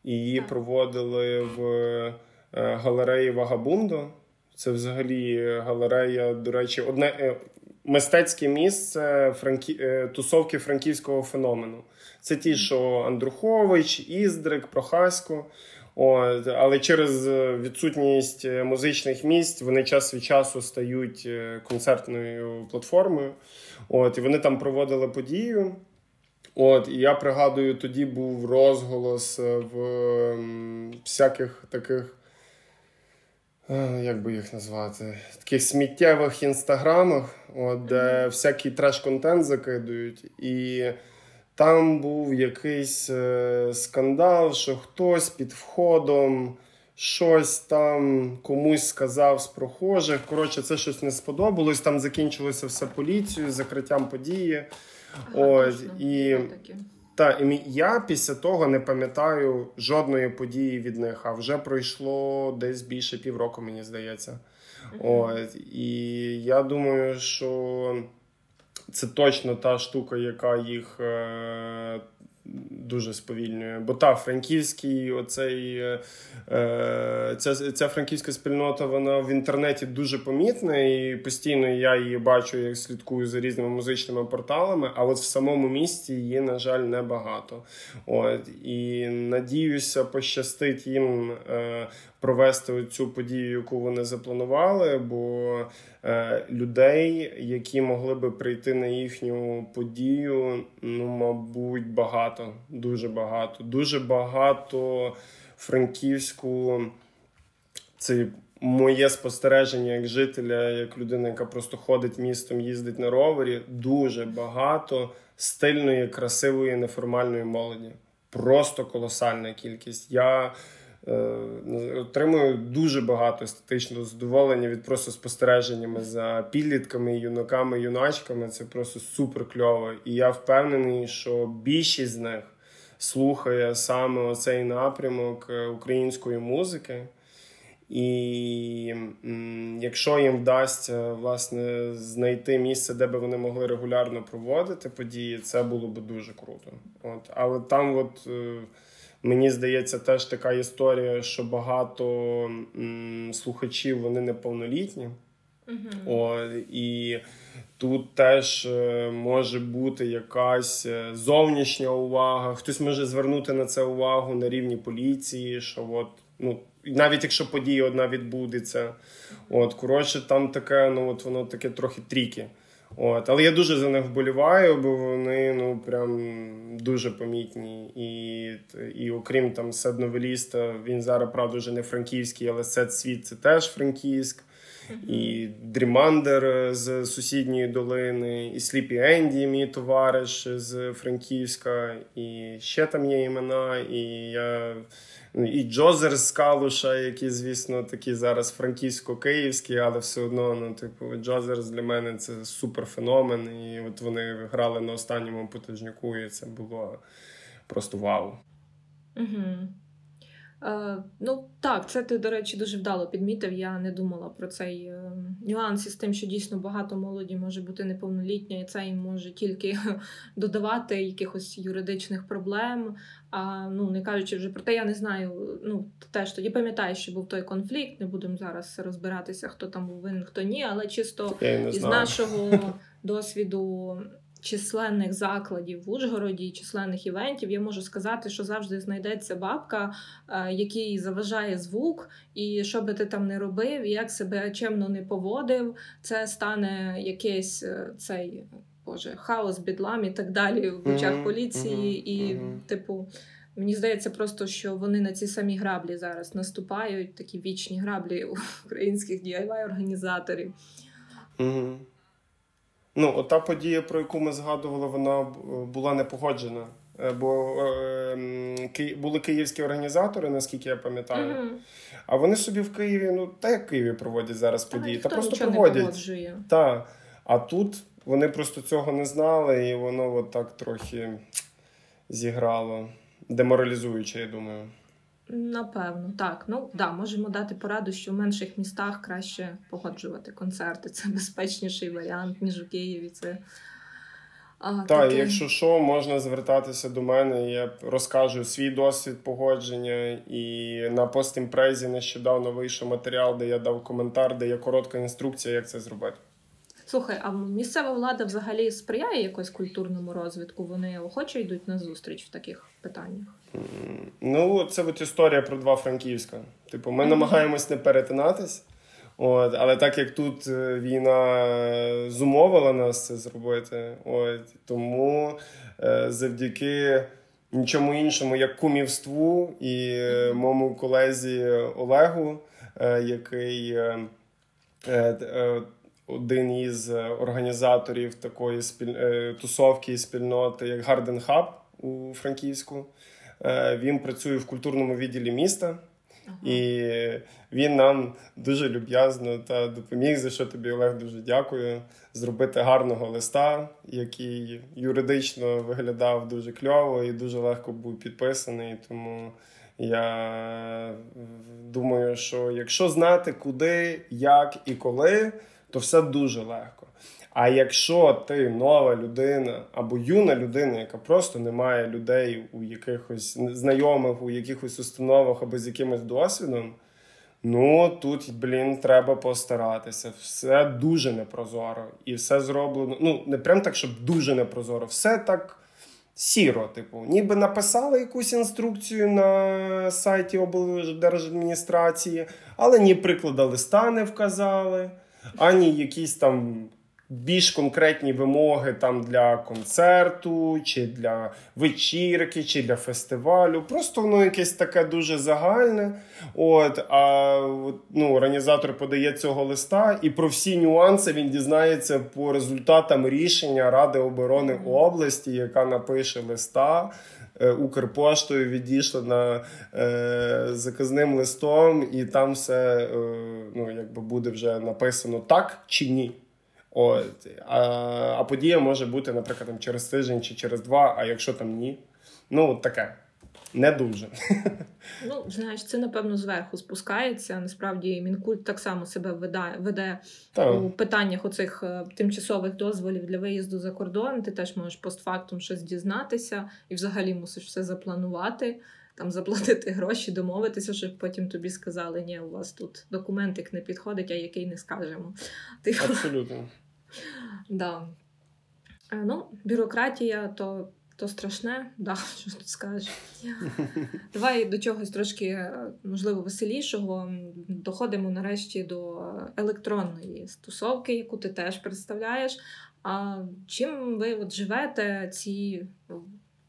і її проводили в е, галереї Вагабундо. Це взагалі галерея, до речі, одне е, мистецьке місце франкі... Е, тусовки франківського феномену. Це ті, що Андрухович, Іздрик, Прохасько. От, Але через е, відсутність е, музичних місць вони час від часу стають е, концертною платформою. От, І вони там проводили подію. От, І я пригадую, тоді був розголос в всяких таких, як би їх назвати, таких сміттєвих інстаграмах, от, де всякий треш-контент закидують. І там був якийсь е, скандал, що хтось під входом щось там комусь сказав з прохожих. Коротше, це щось не сподобалось. Там закінчилося все поліцією, закриттям події. Ага, Ось, і та, і я після того не пам'ятаю жодної події від них, а вже пройшло десь більше півроку, мені здається. Ось, І я думаю, що це точно та штука, яка їх е, дуже сповільнює. Бо та франківський, оцей, е, е, ця ця франківська спільнота вона в інтернеті дуже помітна, і постійно я її бачу, як слідкую за різними музичними порталами. А от в самому місті її, на жаль, небагато. От і надіюся, пощастить їм е, провести цю подію, яку вони запланували. бо людей, які могли би прийти на їхню подію. Ну, мабуть, багато, дуже багато. Дуже багато франківську. Це моє спостереження як жителя, як людина, яка просто ходить містом, їздить на ровері. Дуже багато стильної, красивої, неформальної молоді. Просто колосальна кількість. Я Е, отримую дуже багато естетичного задоволення від просто спостереженнями за підлітками, юнаками, юначками. Це просто супер кльово. І я впевнений, що більшість з них слухає саме оцей напрямок е, української музики. І якщо їм вдасться власне знайти місце, де би вони могли регулярно проводити події, це було б дуже круто. От, Але там, от. Мені здається, теж така історія, що багато м, слухачів вони неповнолітні. Uh-huh. О, І тут теж е, може бути якась е, зовнішня увага. Хтось може звернути на це увагу на рівні поліції, що от, ну, навіть якщо подія одна відбудеться. От, Коротше, там таке, ну от воно таке трохи тріки. От, Але я дуже за них вболіваю, бо вони ну прям дуже помітні. І і окрім там Седновеліста, він зараз, правда, вже не франківський, але Сет Світ це теж Франківськ. І Дрімандер з сусідньої долини, і Сліпі Енді, мій товариш з Франківська, і ще там є імена. І я і Джозер з Калуша, які, звісно, такі зараз франківсько-київські, але все одно, ну, типу, Джозерс для мене це суперфеномен. І от вони грали на останньому потужнюку, і це було просто вау. Угу. Е, ну так, це ти, до речі, дуже вдало підмітив. Я не думала про цей е, нюанс із тим, що дійсно багато молоді може бути неповнолітня, і це їм може тільки додавати якихось юридичних проблем. А ну не кажучи вже про те, я не знаю. Ну теж тоді пам'ятаю, що був той конфлікт. Не будемо зараз розбиратися, хто там був винен, хто ні, але чисто із нашого досвіду численних закладів в Ужгороді, численних івентів, я можу сказати, що завжди знайдеться бабка, е, який заважає звук, і що би ти там не робив, як себе чемно не поводив, це стане якийсь е, цей боже хаос, бідлам і так далі в очах mm-hmm, поліції, mm-hmm, і, mm-hmm. типу. Мені здається, просто що вони на ці самі граблі зараз наступають, такі вічні граблі українських diy організаторів Угу. Ну, ота подія, про яку ми згадували, вона була не погоджена. Е, бо е, були київські організатори, наскільки я пам'ятаю. Mm-hmm. А вони собі в Києві, ну та як в Києві проводять зараз та, події, та просто проводять. Так. А тут вони просто цього не знали, і воно от так трохи зіграло. Деморалізуюче, я думаю. Напевно, так. Ну да, можемо дати пораду, що в менших містах краще погоджувати концерти. Це безпечніший варіант, ніж у Києві. Це так, таке... якщо що, можна звертатися до мене. Я розкажу свій досвід погодження. І на постімпрезі нещодавно вийшов матеріал, де я дав коментар, де є коротка інструкція, як це зробити. Слухай, а місцева влада взагалі сприяє якось культурному розвитку? Вони охоче йдуть на зустріч в таких питаннях? Ну, це от історія про два Франківська. Типу, ми mm-hmm. намагаємось не перетинатись, от, але так як тут е, війна зумовила нас це зробити, от, тому е, завдяки нічому іншому, як кумівству і е, моєму колезі Олегу, е, який. Е, е, один із організаторів такої спіль... Е, тусовки і спільноти, як Гарден Хаб у Франківську. Е, він працює в культурному відділі міста, ага. і він нам дуже люб'язно та допоміг, за що тобі Олег дуже дякую. Зробити гарного листа, який юридично виглядав дуже кльово і дуже легко був підписаний. Тому я думаю, що якщо знати, куди, як і коли, то все дуже легко. А якщо ти нова людина або юна людина, яка просто не має людей у якихось знайомих, у якихось установах або з якимось досвідом, ну тут, блін, треба постаратися. Все дуже непрозоро. І все зроблено. Ну, не прям так, щоб дуже непрозоро, все так. Сіро, типу, ніби написали якусь інструкцію на сайті облдержадміністрації, але ні приклада листа не вказали, ані якісь там більш конкретні вимоги там для концерту, чи для вечірки, чи для фестивалю. Просто воно якесь таке дуже загальне. От, А ну, організатор подає цього листа, і про всі нюанси він дізнається по результатам рішення Ради оборони області, яка напише листа. Е, Укрпоштою відійшла е, заказним листом, і там все е, ну, якби буде вже написано так чи ні. От. А а подія може бути, наприклад, там, через тиждень чи через два, а якщо там ні, ну таке. Не дуже. Ну, знаєш, це напевно зверху спускається. Насправді мінкульт так само себе веде веде у питаннях оцих е, тимчасових дозволів для виїзду за кордон. Ти теж можеш постфактум щось дізнатися і взагалі мусиш все запланувати, там заплатити гроші, домовитися, щоб потім тобі сказали, ні, у вас тут документик не підходить, а який не скажемо. Абсолютно. Да. Е, ну, Бюрократія то то страшне, да, що тут скажеш. Давай до чогось трошки, е, можливо, веселішого. Доходимо нарешті до електронної стосовки, яку ти теж представляєш. А чим ви от живете ці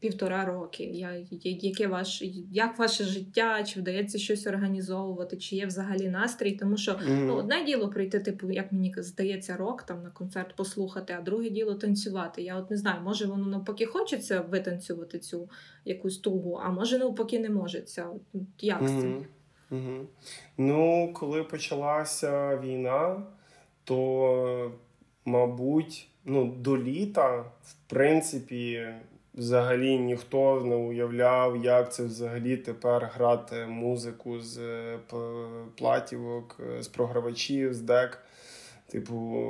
півтора роки. Я, яке ваш, Як ваше життя, чи вдається щось організовувати, чи є взагалі настрій? Тому що mm-hmm. ну, одне діло прийти, типу, як мені здається, рок там на концерт послухати, а друге діло танцювати. Я от не знаю, може воно навпаки хочеться витанцювати цю якусь тугу, а може навпаки не можеться. Як mm-hmm. це? Mm-hmm. Ну, коли почалася війна, то, мабуть, ну, до літа, в принципі взагалі ніхто не уявляв, як це взагалі тепер грати музику з е, платівок, е, з програвачів, з дек. Типу,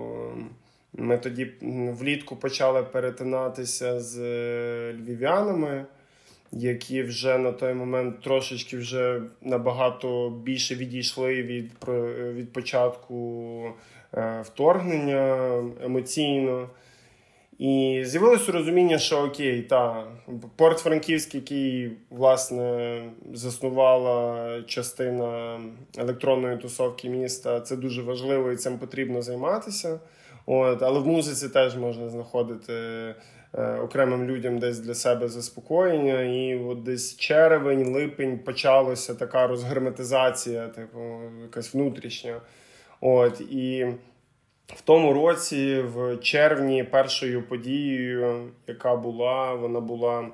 ми тоді влітку почали перетинатися з е, львів'янами, які вже на той момент трошечки вже набагато більше відійшли від, від початку вторгнення емоційно. І з'явилося розуміння, що окей, та Порт Франківський, який власне заснувала частина електронної тусовки міста, це дуже важливо і цим потрібно займатися. От, Але в музиці теж можна знаходити е, окремим людям десь для себе заспокоєння. І от десь червень, липень почалася така розгерметизація, типу, якась внутрішня. От, І в тому році, в червні, першою подією, яка була, вона була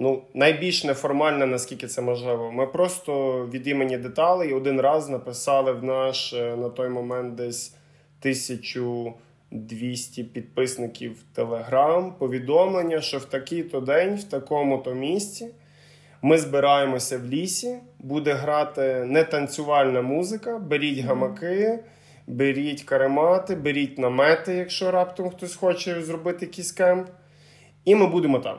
ну, найбільш неформальна, наскільки це можливо. Ми просто від імені деталей один раз написали в наш е, на той момент десь 1200 підписників Телеграм повідомлення, що в такий-то день, в такому-то місці. Ми збираємося в лісі, буде грати не танцювальна музика, беріть гамаки беріть каремати, беріть намети, якщо раптом хтось хоче зробити якийсь кемп. І ми будемо там.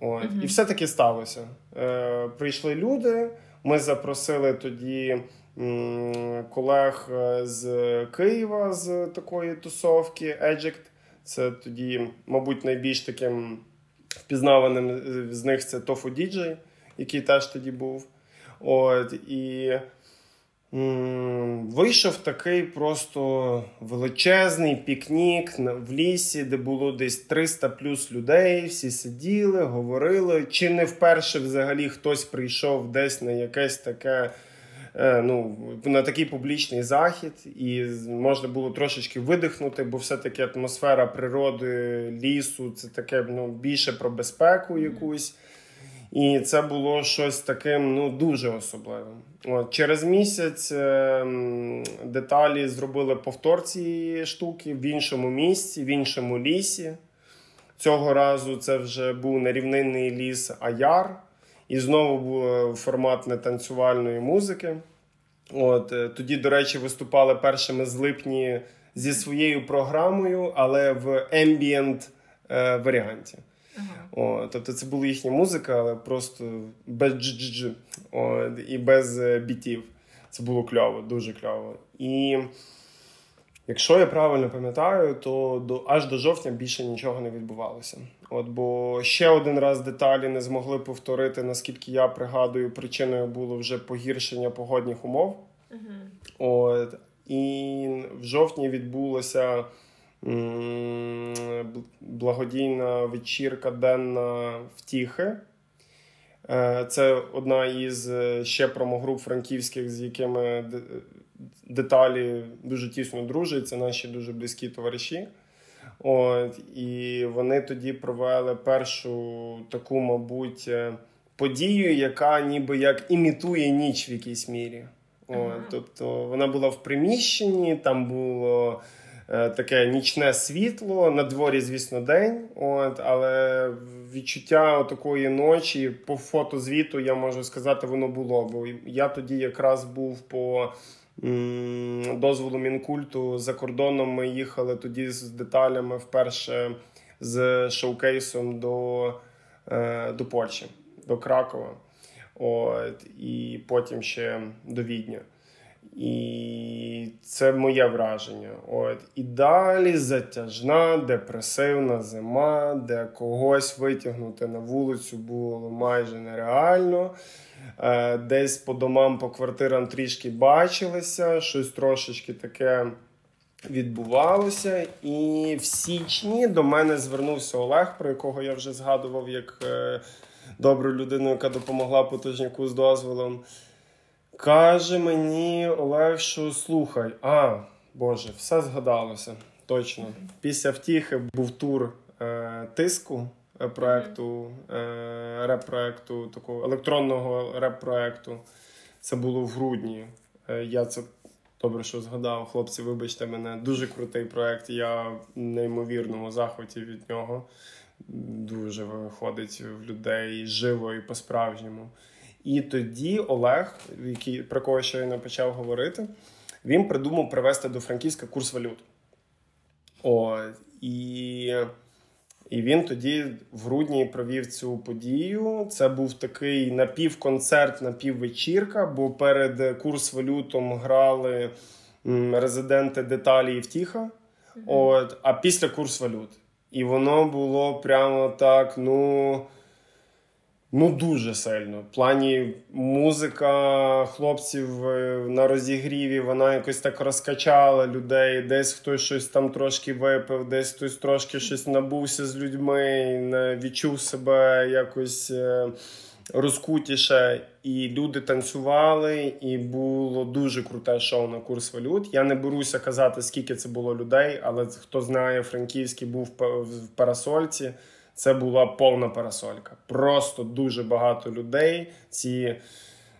От. uh І все таки сталося. Е, Прийшли люди. Ми запросили тоді м, колег е, з Києва з такої тусовки Eject. Це тоді, мабуть, найбільш таким впізнаваним з них це Тофу Діджей, який теж тоді був. От, І Вийшов такий просто величезний пікнік в лісі, де було десь 300 плюс людей. Всі сиділи, говорили. Чи не вперше взагалі хтось прийшов десь на якесь таке, е, ну, на такий публічний захід, і можна було трошечки видихнути, бо все-таки атмосфера природи, лісу це таке ну, більше про безпеку якусь. І це було щось таким ну, дуже особливим. От, Через місяць е, деталі зробили повтор цієї штуки в іншому місці, в іншому лісі. Цього разу це вже був не рівнинний ліс, а яр. І знову був формат нетанцювальної музики. От, е, Тоді, до речі, виступали першими з липні зі своєю програмою, але в ембієнт е, варіанті. Ага. О, Тобто це була їхня музика, але просто без дж і без е, бітів. Це було кльово, дуже кльово. І якщо я правильно пам'ятаю, то до аж до жовтня більше нічого не відбувалося. От, Бо ще один раз деталі не змогли повторити, наскільки я пригадую, причиною було вже погіршення погодних умов. Угу. От, І в жовтні відбулося благодійна вечірка денна втіхи. Е, це одна із е, ще промогруп франківських, з якими деталі дуже тісно дружать. Це наші дуже близькі товариші. От, І вони тоді провели першу таку, мабуть, е, подію, яка ніби як імітує ніч в якійсь мірі. От, ага. Тобто вона була в приміщенні, там було. Е, таке нічне світло. На дворі, звісно, день. От, Але відчуття такої ночі по фотозвіту, я можу сказати, воно було. Бо я тоді якраз був по дозволу мінкульту за кордоном. Ми їхали тоді з деталями вперше з шоукейсом до, е, до Польщі, до Кракова. От, І потім ще до Відня. І це моє враження. От. І далі затяжна, депресивна зима, де когось витягнути на вулицю було майже нереально. Е, десь по домам, по квартирам трішки бачилися, щось трошечки таке відбувалося. І в січні до мене звернувся Олег, про якого я вже згадував як е, добру людину, яка допомогла потужняку з дозволом. Каже мені Олег, що слухай, а Боже, все згадалося. Точно. Після втіхи був тур е, тиску е, проекту, е, реп-проекту, такого електронного реп-проекту. Це було в грудні. Е, я це добре, що згадав. Хлопці, вибачте мене, дуже крутий проект. Я в неймовірному захваті від нього. дуже виходить в людей живо і по-справжньому. І тоді Олег, який, про кого щойно почав говорити, він придумав привести до Франківська курс валют. О, І і він тоді в грудні провів цю подію. Це був такий напівконцерт, напіввечірка, бо перед курс валютом грали резиденти деталі і втіха. От, А після курс валют. І воно було прямо так, ну. Ну, дуже сильно. В плані музика хлопців е, на розігріві, вона якось так розкачала людей. Десь хтось щось там трошки випив, десь хтось трошки щось набувся з людьми, відчув себе якось е, розкутіше. І люди танцювали, і було дуже круте шоу на курс валют. Я не беруся казати, скільки це було людей, але хто знає, Франківський був в парасольці. Це була повна парасолька. Просто дуже багато людей. Ці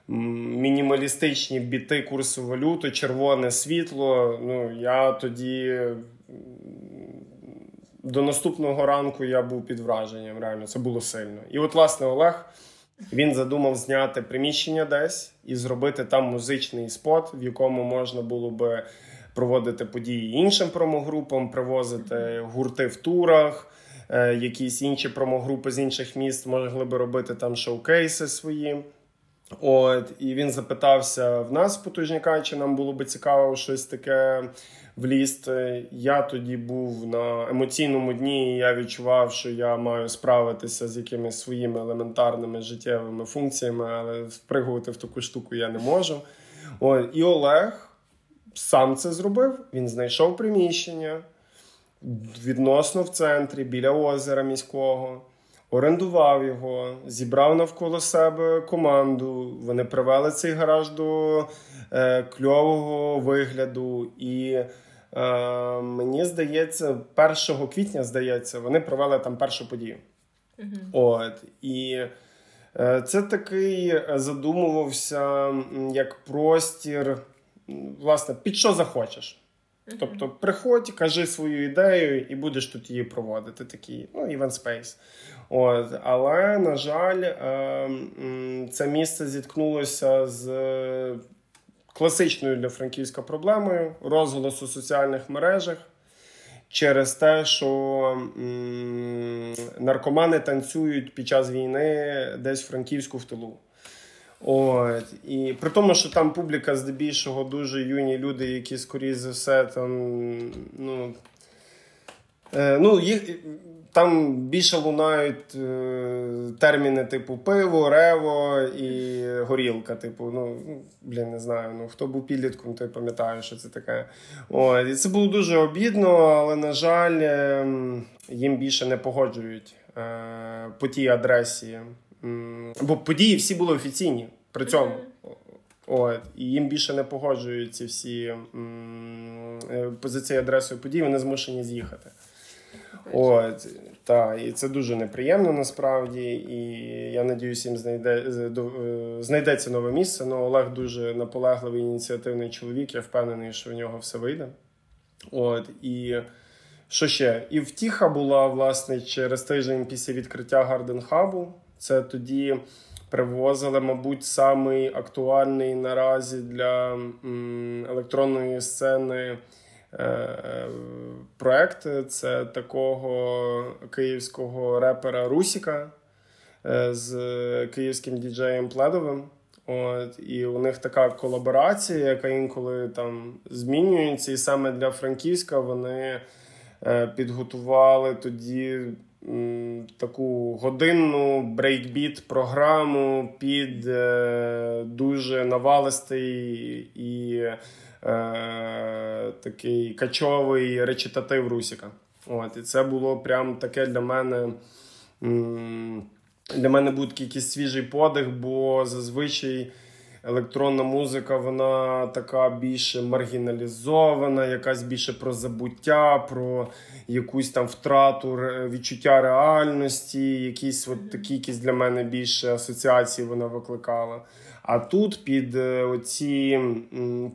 мінімалістичні біти курсу валюти, червоне світло. Ну, я тоді до наступного ранку я був під враженням. Реально, це було сильно. І от, власне, Олег. Він задумав зняти приміщення десь і зробити там музичний спот, в якому можна було би проводити події іншим промогрупам, привозити гурти в турах, якісь інші промогрупи з інших міст могли би робити там шоукейси свої. От, І він запитався в нас, потужняка, чи нам було би цікаво щось таке влізти. Я тоді був на емоційному дні, і я відчував, що я маю справитися з якимись своїми елементарними життєвими функціями, але впригувати в таку штуку я не можу. От, І Олег сам це зробив. Він знайшов приміщення відносно в центрі біля озера міського, орендував його, зібрав навколо себе команду. Вони привели цей гараж до е, кльового вигляду. І е, мені здається, 1 квітня здається, вони провели там першу подію. mm От і. Е, це такий задумувався як простір, власне, під що захочеш. Тобто, приходь, кажи свою ідею, і будеш тут її проводити. Такий ну, event space. От. Але, на жаль, ем, це місце зіткнулося з класичною для Франківська проблемою розголосу у соціальних мережах через те, що наркомани танцюють під час війни десь в Франківську в тилу. От. І при тому, що там публіка здебільшого дуже юні люди, які, скоріше за все, там. ну, е, ну, їх, Там більше лунають е, терміни типу пиво, рево і горілка. Типу, ну, блін, не знаю. ну, Хто був підлітком, той пам'ятає, що це таке. От. І це було дуже обідно, але, на жаль, е, їм більше не погоджують е, по тій адресі. Бо події всі були офіційні при цьому. От, І їм більше не погоджують ці всі е, позиції адресою подій, вони змушені з'їхати. От, та, І це дуже неприємно насправді. І я надіюсь, їм знайде, е, знайдеться нове місце. Ну, Олег дуже наполегливий ініціативний чоловік. Я впевнений, що в нього все вийде. От, І що ще? І втіха була власне через тиждень після відкриття Гарден Хабу. Це тоді привозили, мабуть, самий актуальний наразі для електронної сцени е, проект. Це такого київського репера Русіка е, з київським діджеєм Пледовим. От, І у них така колаборація, яка інколи там змінюється. І саме для Франківська вони е, підготували тоді таку годинну брейкбіт програму під е, дуже навалистий і е, такий качовий речитатив Русіка. От, І це було прям таке для мене. Для мене був якийсь свіжий подих, бо зазвичай електронна музика, вона така більше маргіналізована, якась більше про забуття, про якусь там втрату відчуття реальності, якісь от такі якісь для мене більше асоціації вона викликала. А тут під е, оці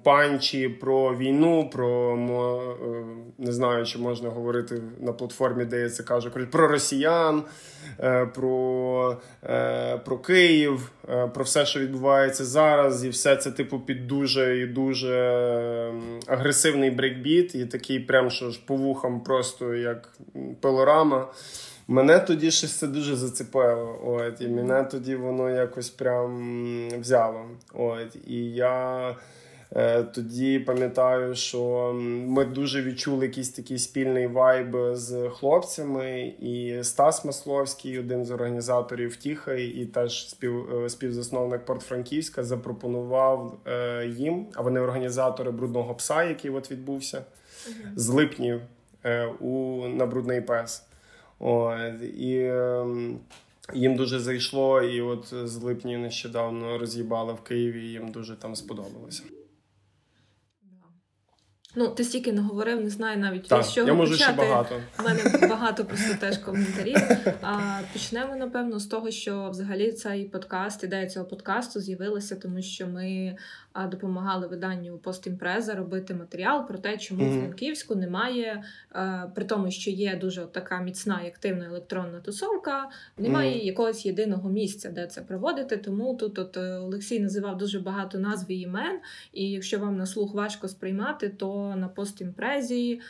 панчі про війну, про е, не знаю, чи можна говорити на платформі, де я це кажу, про росіян, е, про про Київ, про все, що відбувається зараз, і все це типу під дуже і дуже агресивний брейкбіт, і такий прям що ж по вухам, просто як пилорама. Мене тоді щось це дуже зацепило. От, І мене тоді воно якось прям взяло. От, І я е, тоді пам'ятаю, що ми дуже відчули якийсь такий спільний вайб з хлопцями. І Стас Масловський, один з організаторів Тіха, і теж спів, е, співзасновник Порт-Франківська, запропонував е, їм, а вони організатори брудного пса, який от відбувся з липнів е, у на брудний пес. От, І ем, їм дуже зайшло, і от з липні нещодавно роз'їбали в Києві, і їм дуже там сподобалося. Ну, ти стільки не говорив, не знаю навіть так, з чого я можу почати. ще багато. У мене багато просто теж коментарів. А почнемо, напевно, з того, що взагалі цей подкаст, ідея цього подкасту з'явилася, тому що ми допомагали виданню Постімпреза робити матеріал про те, чому mm-hmm. в Франківську немає, при тому, що є дуже така міцна і активна електронна тусовка, немає mm-hmm. якогось єдиного місця, де це проводити. Тому тут от е, Олексій називав дуже багато назв і імен. І якщо вам на слух важко сприймати, то на постімпрезі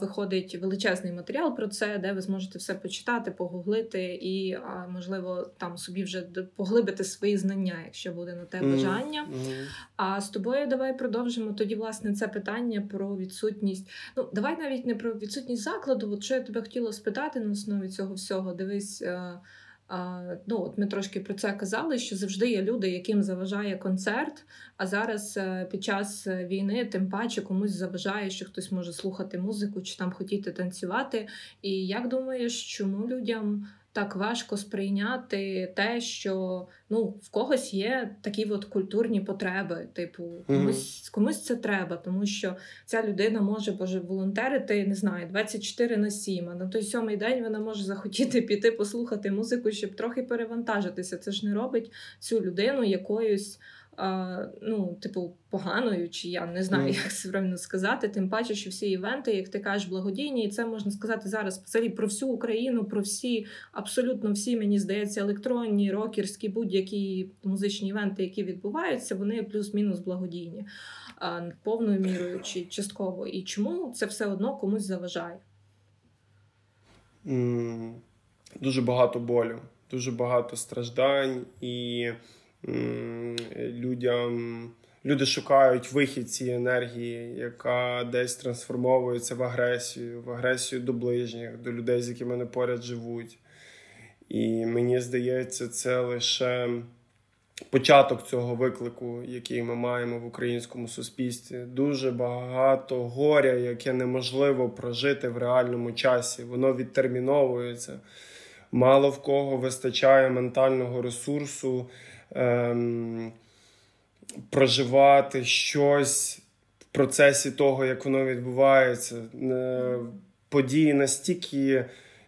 виходить величезний матеріал про це, де ви зможете все почитати, погуглити і, можливо, там собі вже поглибити свої знання, якщо буде на те бажання. Mm-hmm. А з тобою давай продовжимо тоді, власне, це питання про відсутність. Ну, давай навіть не про відсутність закладу. От що я тебе хотіла спитати на основі цього всього. Дивись. Е, ну, от Ми трошки про це казали, що завжди є люди, яким заважає концерт. А зараз е, під час війни, тим паче комусь заважає, що хтось може слухати музику чи там хотіти танцювати. І як думаєш, чому людям так важко сприйняти те, що ну в когось є такі от культурні потреби. Типу, комусь комусь це треба, тому що ця людина може боже волонтерити, не знаю, 24 на 7, а на той сьомий день вона може захотіти піти послухати музику, щоб трохи перевантажитися. Це ж не робить цю людину якоюсь ну, типу, поганою, чи я не знаю, mm. як це правильно сказати. Тим паче, що всі івенти, як ти кажеш, благодійні, і це можна сказати зараз взагалі про всю Україну, про всі, абсолютно всі, мені здається, електронні, рокерські, будь-які музичні івенти, які відбуваються, вони плюс-мінус благодійні повною мірою чи частково. І чому це все одно комусь заважає? Mm. Дуже багато болю, дуже багато страждань і людям. Люди шукають вихід цієї енергії, яка десь трансформовується в агресію, в агресію до ближніх, до людей, з якими вони поряд живуть. І мені здається, це лише початок цього виклику, який ми маємо в українському суспільстві. Дуже багато горя, яке неможливо прожити в реальному часі. Воно відтерміновується. Мало в кого вистачає ментального ресурсу ем, проживати щось в процесі того, як воно відбувається. Е, події настільки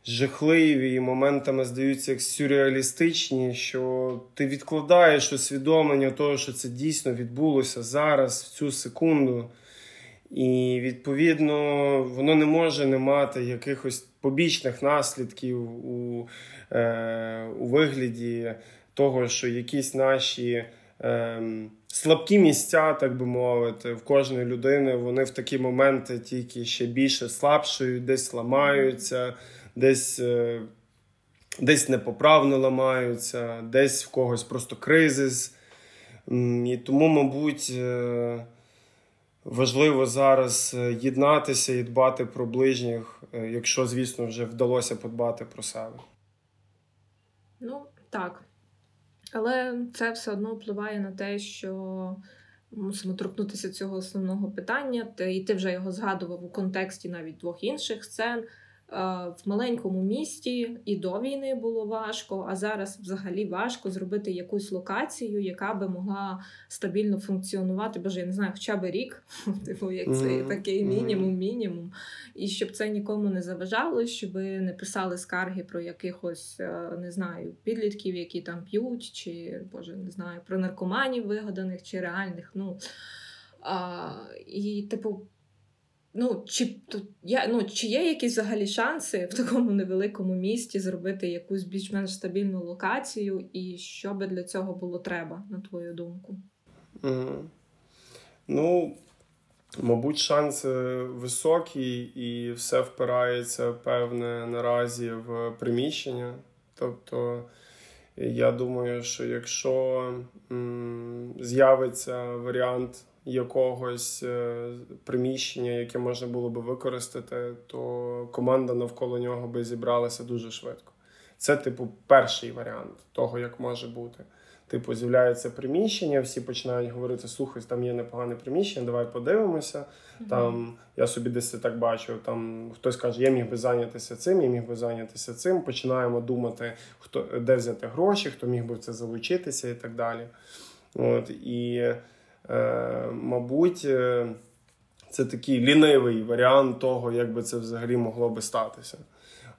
жахливі і моментами здаються як сюрреалістичні, що ти відкладаєш усвідомлення того, що це дійсно відбулося зараз, в цю секунду. І відповідно воно не може не мати якихось побічних наслідків у, е, у вигляді того, що якісь наші е, слабкі місця, так би мовити, в кожної людини вони в такі моменти тільки ще більше слабшують, десь ламаються, десь е, десь непоправно ламаються, десь в когось просто кризис. І тому, мабуть, е, важливо зараз е, єднатися і дбати про ближніх, е, якщо, звісно, вже вдалося подбати про себе. Ну, так. Але це все одно впливає на те, що мусимо торкнутися цього основного питання, і ти вже його згадував у контексті навіть двох інших сцен. В маленькому місті і до війни було важко, а зараз взагалі важко зробити якусь локацію, яка би могла стабільно функціонувати, боже, я не знаю, хоча б рік, типу, як це такий мінімум-мінімум. І щоб це нікому не заважало, щоб не писали скарги про якихось, е, не знаю, підлітків, які там п'ють, чи боже, не знаю, про наркоманів вигаданих чи реальних. ну... А, І, типу, Ну, чи тут я ну чи є якісь взагалі шанси в такому невеликому місті зробити якусь більш-менш стабільну локацію, і що би для цього було треба, на твою думку? Mm. Ну, мабуть, шанси високі, і все впирається певне наразі в приміщення. Тобто, я думаю, що якщо м, з'явиться варіант якогось е, приміщення, яке можна було би використати, то команда навколо нього би зібралася дуже швидко. Це, типу, перший варіант того, як може бути. Типу, з'являється приміщення, всі починають говорити: слухай, там є непогане приміщення, давай подивимося. Mm-hmm. Там я собі десь так бачу. Там хтось каже, я міг би зайнятися цим, я міг би зайнятися цим. Починаємо думати, хто де взяти гроші, хто міг би в це залучитися і так далі. От і мабуть, е, це такий лінивий варіант того, як би це взагалі могло би статися.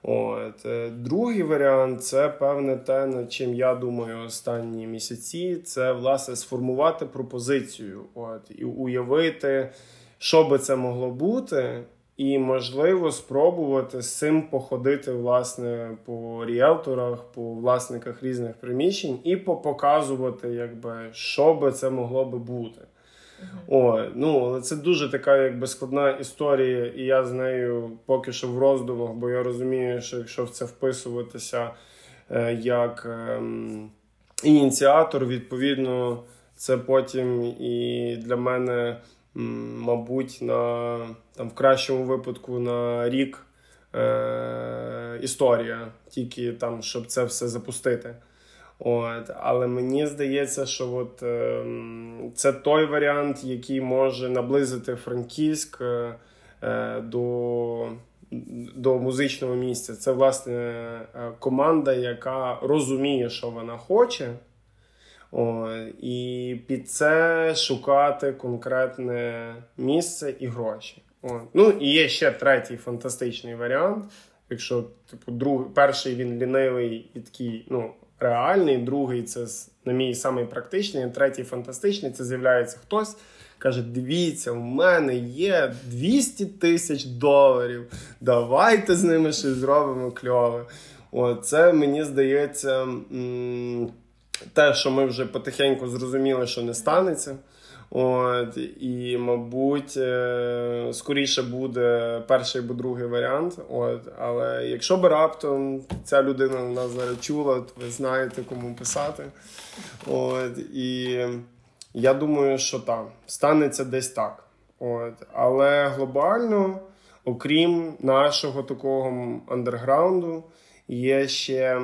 От. Е, другий варіант це певне те, над чим я думаю останні місяці. Це власне сформувати пропозицію от, і уявити, що би це могло бути, і можливо спробувати з цим походити власне по ріелторах, по власниках різних приміщень і показувати, якби що би це могло би бути. О, ну, але це дуже така якби складна історія, і я з нею поки що в роздумах, бо я розумію, що якщо в це вписуватися е, як е, ініціатор, відповідно, це потім і для мене мабуть, на там в кращому випадку на рік е, історія, тільки там, щоб це все запустити. От, Але мені здається, що от, е, це той варіант, який може наблизити Франківськ е, е до до музичного місця. Це власне е, команда, яка розуміє, що вона хоче. О, І під це шукати конкретне місце і гроші. О. Ну і є ще третій фантастичний варіант. Якщо, типу, друг, перший він лінивий і такий, ну, реальний, другий це на мій самий практичний, третій фантастичний це з'являється хтось. Каже: дивіться, у мене є 200 тисяч доларів. Давайте з ними щось зробимо кльове. О, це мені здається. М- те, що ми вже потихеньку зрозуміли, що не станеться. От, І, мабуть, е, скоріше буде перший або другий варіант. От, Але якщо би раптом ця людина нас зараз чула, то ви знаєте, кому писати. От, І я думаю, що так, станеться десь так. От, Але глобально, окрім нашого такого андерграунду, є ще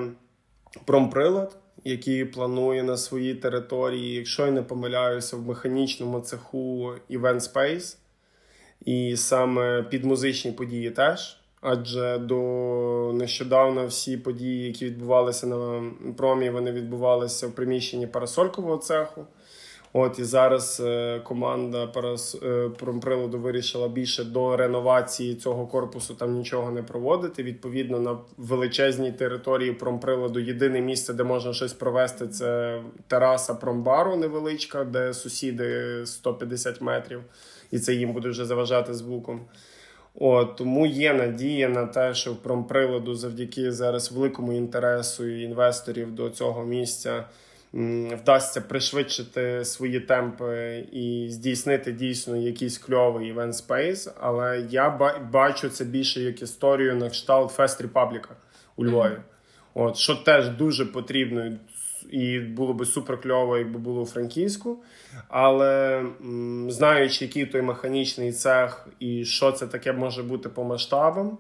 промприлад який планує на своїй території, якщо я не помиляюся, в механічному цеху Event Space. І саме під музичні події теж. Адже до нещодавно всі події, які відбувалися на промі, вони відбувалися в приміщенні парасолькового цеху. От і зараз е, команда е, промприладу вирішила більше до реновації цього корпусу там нічого не проводити. Відповідно, на величезній території промприладу єдине місце, де можна щось провести, це тераса промбару невеличка, де сусіди 150 метрів, і це їм буде вже заважати звуком. От, Тому є надія на те, що в промприладу завдяки зараз великому інтересу інвесторів до цього місця вдасться пришвидшити свої темпи і здійснити дійсно якийсь кльовий event space. Але я бачу це більше як історію на кшталт Fest Republic'а у Львові. От що теж дуже потрібно. І було би супер кльово, якби було у Франківську. Але знаючи, який той механічний цех і що це таке може бути по масштабам,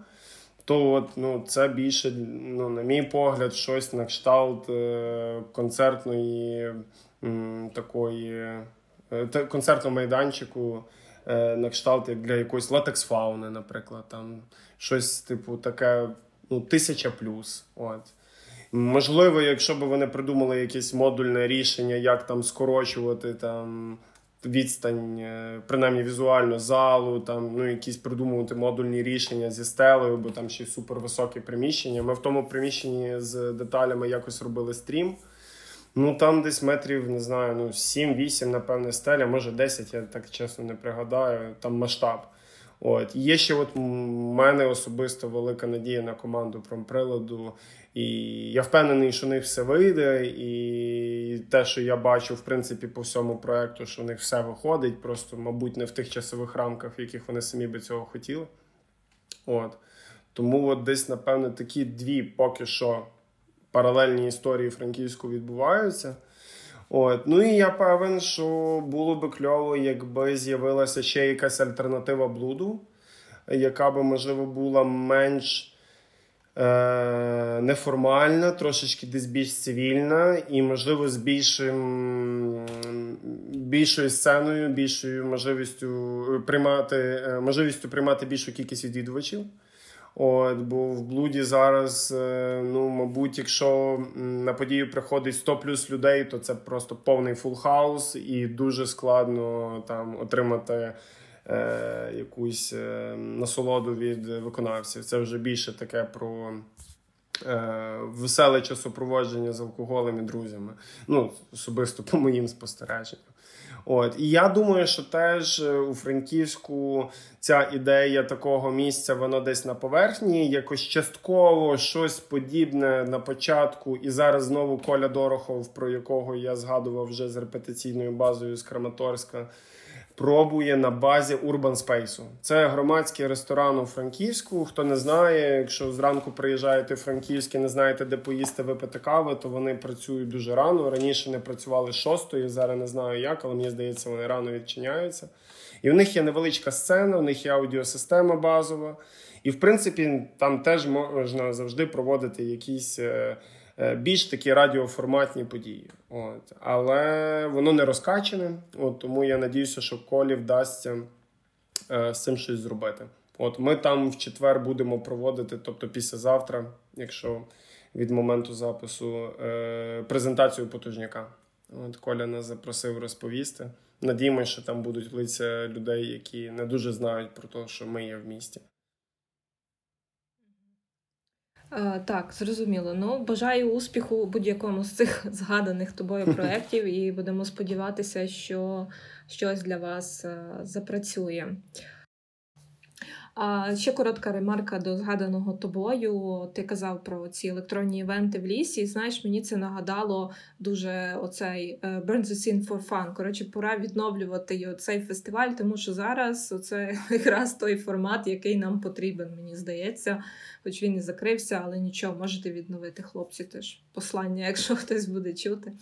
то от, ну, це більше, ну, на мій погляд, щось на кшталт е, концертної м, такої е, концертного майданчику е, на кшталт як для якоїсь латекс-фауни, наприклад, там щось типу таке ну, тисяча плюс. От. Можливо, якщо б вони придумали якесь модульне рішення, як там скорочувати там відстань, е, принаймні візуально залу, там ну якісь придумувати модульні рішення зі стелею, бо там ще супервисоке приміщення. Ми в тому приміщенні з деталями якось робили стрім. Ну там десь метрів, не знаю, ну 7-8, напевне, стеля, може 10, я так чесно не пригадаю, там масштаб. От Є ще от у мене особисто велика надія на команду промприладу. І я впевнений, що у них все вийде. І те, що я бачу, в принципі, по всьому проекту, що у них все виходить, просто, мабуть, не в тих часових рамках, в яких вони самі би цього хотіли. От. Тому от десь, напевне, такі дві поки що паралельні історії Франківську відбуваються. От. Ну і я певен, що було би кльово, якби з'явилася ще якась альтернатива блуду, яка би, можливо, була менш неформальна, трошечки десь більш цивільна, і, можливо, з більшим, більшою сценою, більшою можливістю приймати, е, можливістю приймати більшу кількість відвідувачів. От, Бо в Bloody зараз, е, ну, мабуть, якщо на подію приходить 100 плюс людей, то це просто повний full house, і дуже складно там отримати е, якусь е, насолоду від виконавців. Це вже більше таке про е, веселе часопроводження з алкоголем і друзями. Ну, особисто по моїм спостереженням. От і я думаю, що теж е, у Франківську ця ідея такого місця, воно десь на поверхні, якось частково щось подібне на початку. І зараз знову Коля Дорохов, про якого я згадував вже з репетиційною базою з Краматорська пробує на базі Urban Space. Це громадський ресторан у Франківську. Хто не знає, якщо зранку приїжджаєте в Франківськ і не знаєте, де поїсти випити кави, то вони працюють дуже рано. Раніше не працювали шостої, зараз не знаю як, але мені здається, вони рано відчиняються. І в них є невеличка сцена, в них є аудіосистема базова. І, в принципі, там теж можна завжди проводити якісь Е, більш такі радіоформатні події. От. Але воно не розкачене, от, тому я надіюся, що колі вдасться е, з цим щось зробити. От Ми там в четвер будемо проводити, тобто післязавтра, якщо від моменту запису, е, презентацію потужняка. От Коля нас запросив розповісти. Надіємося, що там будуть лиця людей, які не дуже знають про те, що ми є в місті. Е, так, зрозуміло. Ну, бажаю успіху будь-якому з цих згаданих тобою проєктів, і будемо сподіватися, що щось для вас е, запрацює. А ще коротка ремарка до згаданого тобою. Ти казав про ці електронні івенти в лісі. І знаєш, мені це нагадало дуже оцей е, Burn the Scene for Fun. Коротше, пора відновлювати цей фестиваль, тому що зараз це якраз той формат, який нам потрібен, мені здається. Хоч він і закрився, але нічого, можете відновити хлопці теж послання, якщо хтось буде чути.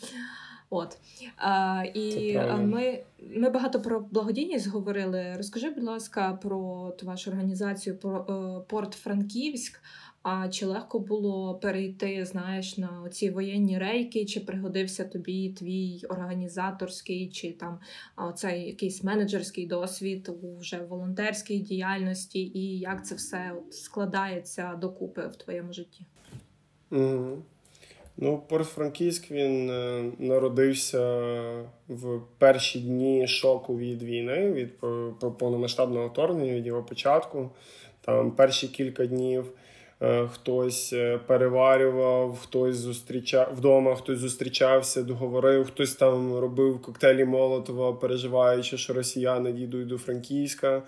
От а, І ми ми багато про благодійність говорили. Розкажи, будь ласка, про ту вашу організацію про е, Порт Франківськ. А чи легко було перейти, знаєш, на ці воєнні рейки? Чи пригодився тобі твій організаторський, чи там оцей якийсь менеджерський досвід у вже волонтерській діяльності, і як це все складається докупи в твоєму житті? Mm-hmm. Ну, Порт-Франківськ він е, народився в перші дні шоку від війни, від повномасштабного вторгнення, від його початку. Там перші кілька днів е, хтось е, переварював, хтось зустрічав вдома, хтось зустрічався, договорив, хтось там робив коктейлі Молотова, переживаючи, що росіяни дійдуть до Франківська.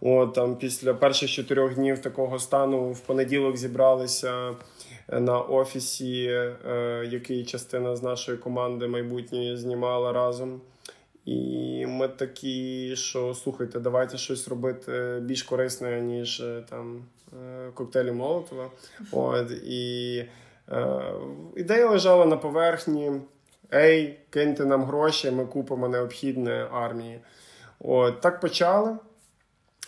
От там після перших чотирьох днів такого стану в понеділок зібралися на офісі, е, який частина з нашої команди майбутньої знімала разом. І ми такі, що слухайте, давайте щось робити більш корисне, ніж е, там е, коктейлі Молотова. От, І е, ідея лежала на поверхні. Ей, киньте нам гроші, ми купимо необхідне армії. От, Так почали.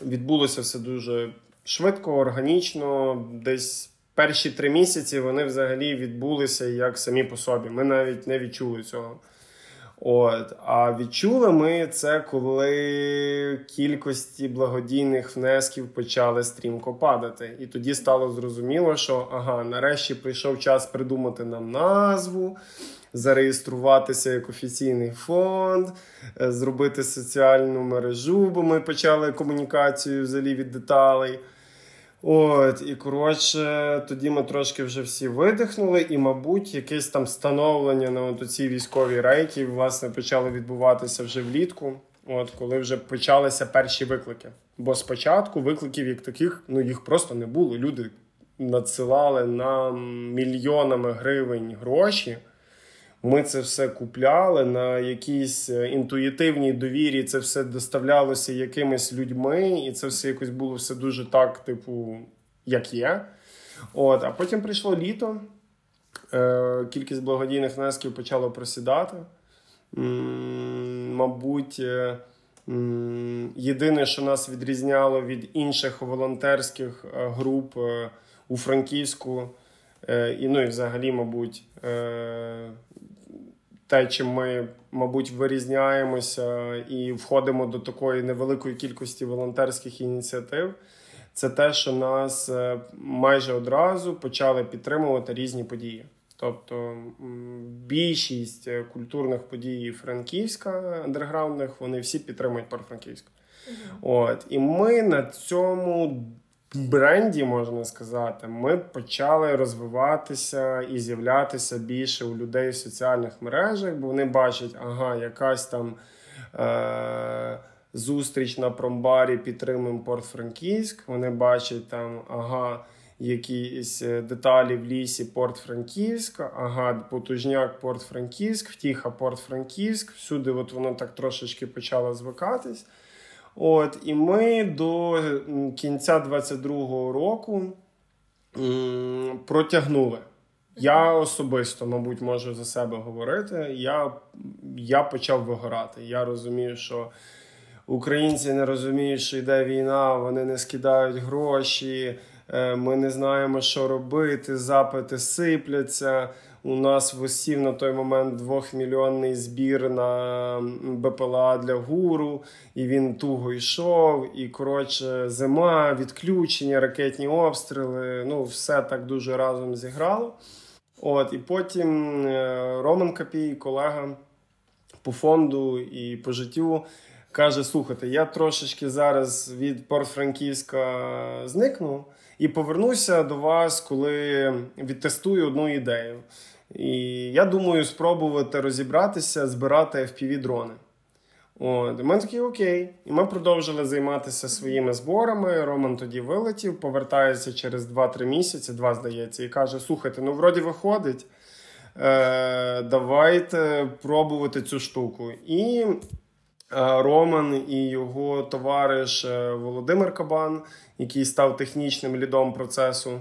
Відбулося все дуже швидко, органічно, десь перші три місяці вони взагалі відбулися як самі по собі. Ми навіть не відчули цього. От, А відчули ми це, коли кількості благодійних внесків почали стрімко падати. І тоді стало зрозуміло, що ага, нарешті прийшов час придумати нам назву, зареєструватися як офіційний фонд, е, зробити соціальну мережу, бо ми почали комунікацію взагалі від деталей. От, і коротше, тоді ми трошки вже всі видихнули, і, мабуть, якесь там становлення на от цій військовій рейки власне почало відбуватися вже влітку, от коли вже почалися перші виклики. Бо спочатку викликів як таких ну їх просто не було. Люди надсилали нам мільйонами гривень гроші. Ми це все купляли на якійсь е, інтуїтивній довірі. Це все доставлялося якимись людьми, і це все якось було все дуже так, типу, як є. От, А потім прийшло літо. Е, Кількість благодійних внесків почала просідати. Мабуть, е, єдине, що нас відрізняло від інших волонтерських груп у Франківську. І ну і взагалі, мабуть, те, чим ми, мабуть, вирізняємося і входимо до такої невеликої кількості волонтерських ініціатив, це те, що нас е, майже одразу почали підтримувати різні події. Тобто більшість е, культурних подій Франківська андерграундних вони всі підтримують Франківськ. От і ми на цьому бренді, можна сказати, ми почали розвиватися і з'являтися більше у людей в соціальних мережах, бо вони бачать, ага, якась там е- зустріч на промбарі підтримуємо Порт-Франківськ. Вони бачать там, ага. Якісь е, деталі в лісі Порт-Франківська, ага, потужняк Порт-Франківськ, втіха Порт-Франківськ. Всюди от воно так трошечки почало звикатись. От, І ми до кінця 22-го року м, протягнули. Я особисто, мабуть, можу за себе говорити. Я я почав вигорати. Я розумію, що українці не розуміють, що йде війна, вони не скидають гроші, е, ми не знаємо, що робити, запити сипляться. У нас висів на той момент двохмільйонний збір на БПЛА для гуру, і він туго йшов. І коротше, зима, відключення, ракетні обстріли. Ну, все так дуже разом зіграло. От, І потім е, Роман Капій, колега по фонду і по життю, каже: слухайте, я трошечки зараз від Порт-Франківська зникну. І повернуся до вас, коли відтестую одну ідею. І я думаю, спробувати розібратися, збирати fpv дрони. От, ми такі окей. І ми продовжили займатися своїми зборами. Роман тоді вилетів, повертається через 2-3 місяці, два здається, і каже: Слухайте, ну вроді виходить. Е, Давайте пробувати цю штуку. І е, Роман і його товариш е, Володимир Кабан, який став технічним лідом процесу,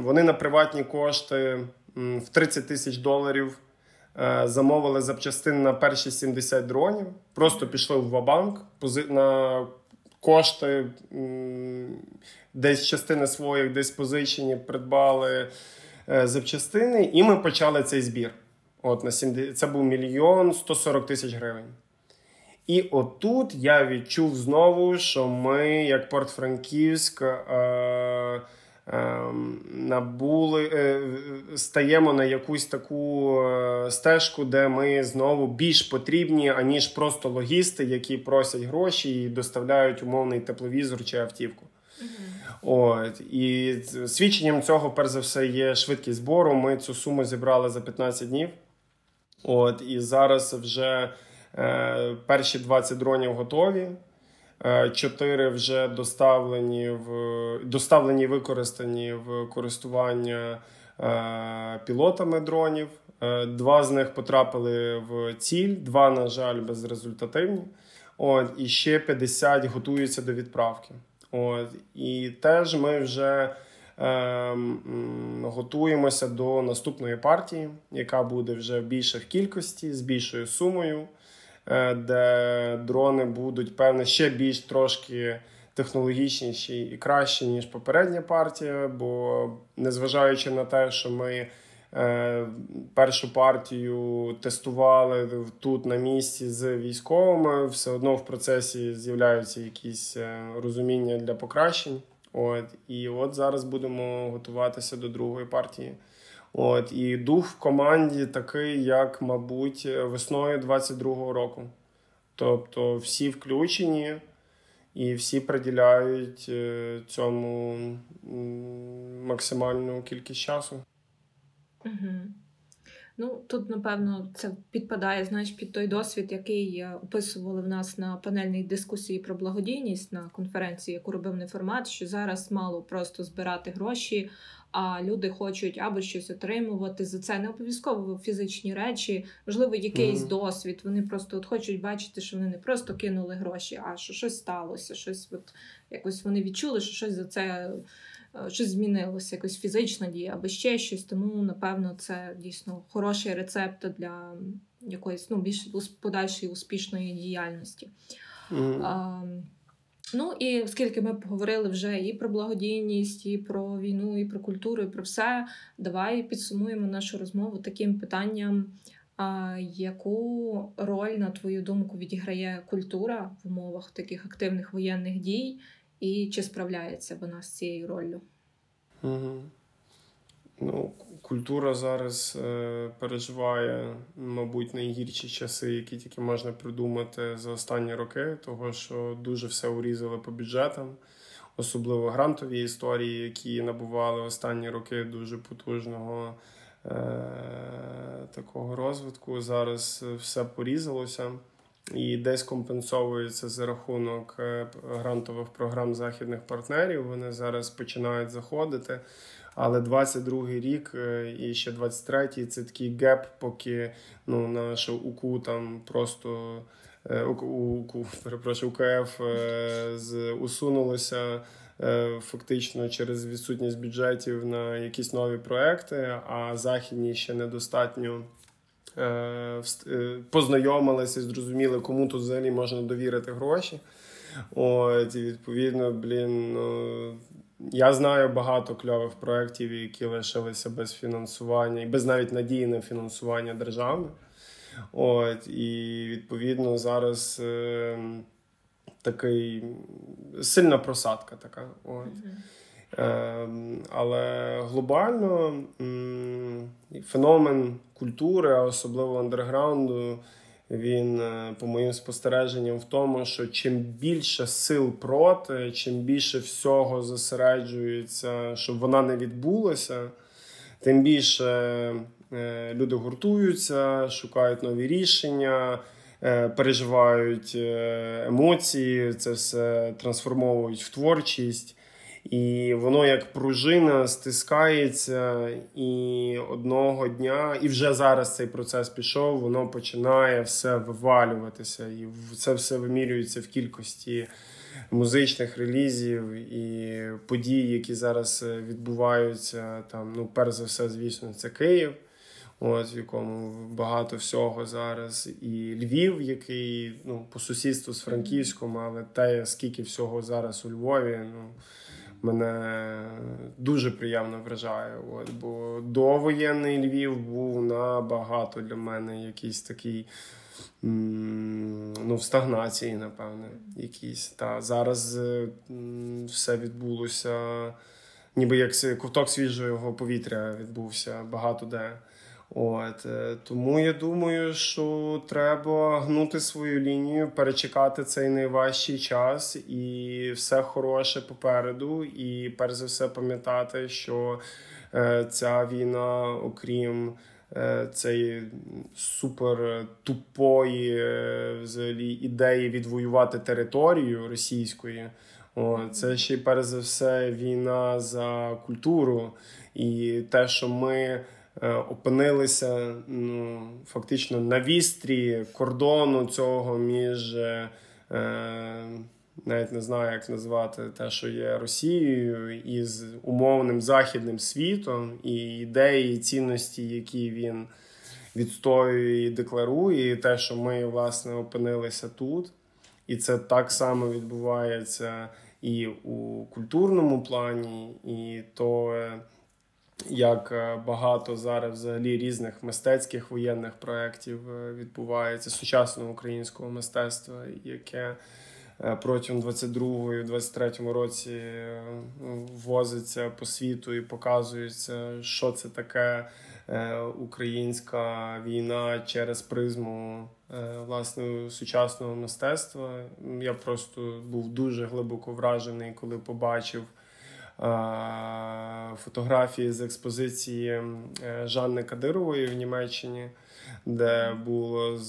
вони на приватні кошти в 30 тисяч доларів. Е, замовили запчастини на перші 70 дронів. Просто пішли в Вабанк на кошти, десь частини своїх, десь позичені, придбали е, запчастини, і ми почали цей збір. От на 70, Це був мільйон 140 тисяч гривень. І отут я відчув знову, що ми, як Порт-Франківськ, е, набули, е, стаємо на якусь таку е, стежку, де ми знову більш потрібні, аніж просто логісти, які просять гроші і доставляють умовний тепловізор чи автівку. От І свідченням цього, перш за все, є швидкість збору. Ми цю суму зібрали за 15 днів. От І зараз вже е, перші 20 дронів готові. Е, чотири вже доставлені в доставлені використані в користування е, пілотами дронів. Е, два з них потрапили в ціль, два, на жаль, безрезультативні. От, І ще 50 готуються до відправки. От, І теж ми вже е, готуємося до наступної партії, яка буде вже більше в кількості, з більшою сумою. Е, де дрони будуть певне ще більш трошки технологічніші і кращі, ніж попередня партія. Бо незважаючи на те, що ми Е, першу партію тестували тут на місці з військовими. Все одно в процесі з'являються якісь е, розуміння для покращень. От і от зараз будемо готуватися до другої партії. От і дух в команді такий, як, мабуть, весною 22-го року. Тобто всі включені і всі приділяють е, цьому максимальну кількість часу. Угу. Ну, тут, напевно, це підпадає знаєш, під той досвід, який описували в нас на панельній дискусії про благодійність на конференції, яку робив неформат, що зараз мало просто збирати гроші, а люди хочуть або щось отримувати за це. Не обов'язково фізичні речі, можливо, якийсь mm-hmm. досвід. Вони просто от хочуть бачити, що вони не просто кинули гроші, а що щось сталося, щось от якось вони відчули, що щось за це. Е, щось змінилося, якось фізична дія або ще щось. Тому, напевно, це дійсно хороший рецепт для якоїсь ну, більш подальшої успішної діяльності. Mm. А, Ну і оскільки ми поговорили вже і про благодійність, і про війну, і про культуру, і про все, давай підсумуємо нашу розмову таким питанням. А яку роль, на твою думку, відіграє культура в умовах таких активних воєнних дій, і чи справляється вона з цією роллю? Угу. Ну, Культура зараз е, переживає, мабуть, найгірші часи, які тільки можна придумати за останні роки, того що дуже все урізали по бюджетам, особливо грантові історії, які набували останні роки дуже потужного е, такого розвитку. Зараз все порізалося і десь компенсовується за рахунок е, грантових програм західних партнерів. Вони зараз починають заходити. Але 22-й рік е, і ще 23-й це такий геп, поки ну, наша УКУ там просто е, УКУ, перепрошую, УКФ з усунулося фактично через відсутність бюджетів на якісь нові проекти, а західні ще недостатньо. Е, е, познайомилися, зрозуміли, кому тут взагалі можна довірити гроші. От, І відповідно, блін, ну, я знаю багато кльових проєктів, які лишилися без фінансування і без навіть надії на фінансування держави. От, І відповідно зараз е, такий сильна просадка така. От. Ем, але глобально феномен культури, а особливо андерграунду, він, е, по моїм спостереженням, в тому, що чим більше сил проти, чим більше всього зосереджується, щоб вона не відбулася, тим більше е, люди гуртуються, шукають нові рішення. Е, переживають емоції, це все трансформовують в творчість. І воно як пружина стискається, і одного дня, і вже зараз цей процес пішов, воно починає все вивалюватися, і це все вимірюється в кількості музичних релізів і подій, які зараз е, відбуваються. Там, ну, перш за все, звісно, це Київ, от в якому багато всього зараз, і Львів, який ну, по сусідству з Франківськом, але те, скільки всього зараз у Львові. ну, мене дуже приємно вражає. От, Бо довоєнний Львів був набагато для мене якийсь такий ну, в стагнації, напевне. якийсь. Та Зараз все відбулося, ніби як ковток свіжого повітря відбувся багато де. От е, Тому я думаю, що треба гнути свою лінію, перечекати цей найважчий час і все хороше попереду. І перш за все пам'ятати, що е, ця війна, окрім е, цієї супер тупої взагалі ідеї відвоювати територію російської. О, це ще перш за все війна за культуру і те, що ми. Е, опинилися ну, фактично на вістрі кордону цього між е, навіть не знаю, як назвати те, що є Росією, і з умовним західним світом, і ідеї, і цінності, які він відстоює і декларує, і те, що ми власне опинилися тут. І це так само відбувається і у культурному плані, і то як е, багато зараз взагалі різних мистецьких воєнних проєктів е, відбувається сучасного українського мистецтва, яке е, протягом 22-23 році возиться по світу і показується, що це таке українська війна через призму власне сучасного мистецтва. Я просто був дуже глибоко вражений, коли побачив фотографії з експозиції е, Жанни Кадирової в Німеччині, де було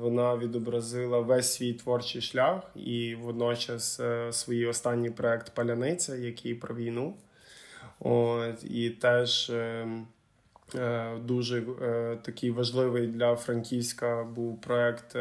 вона відобразила весь свій творчий шлях і водночас е, свій останній проект Паляниця, який про війну. От, І теж е, дуже такий важливий для Франківська був проект.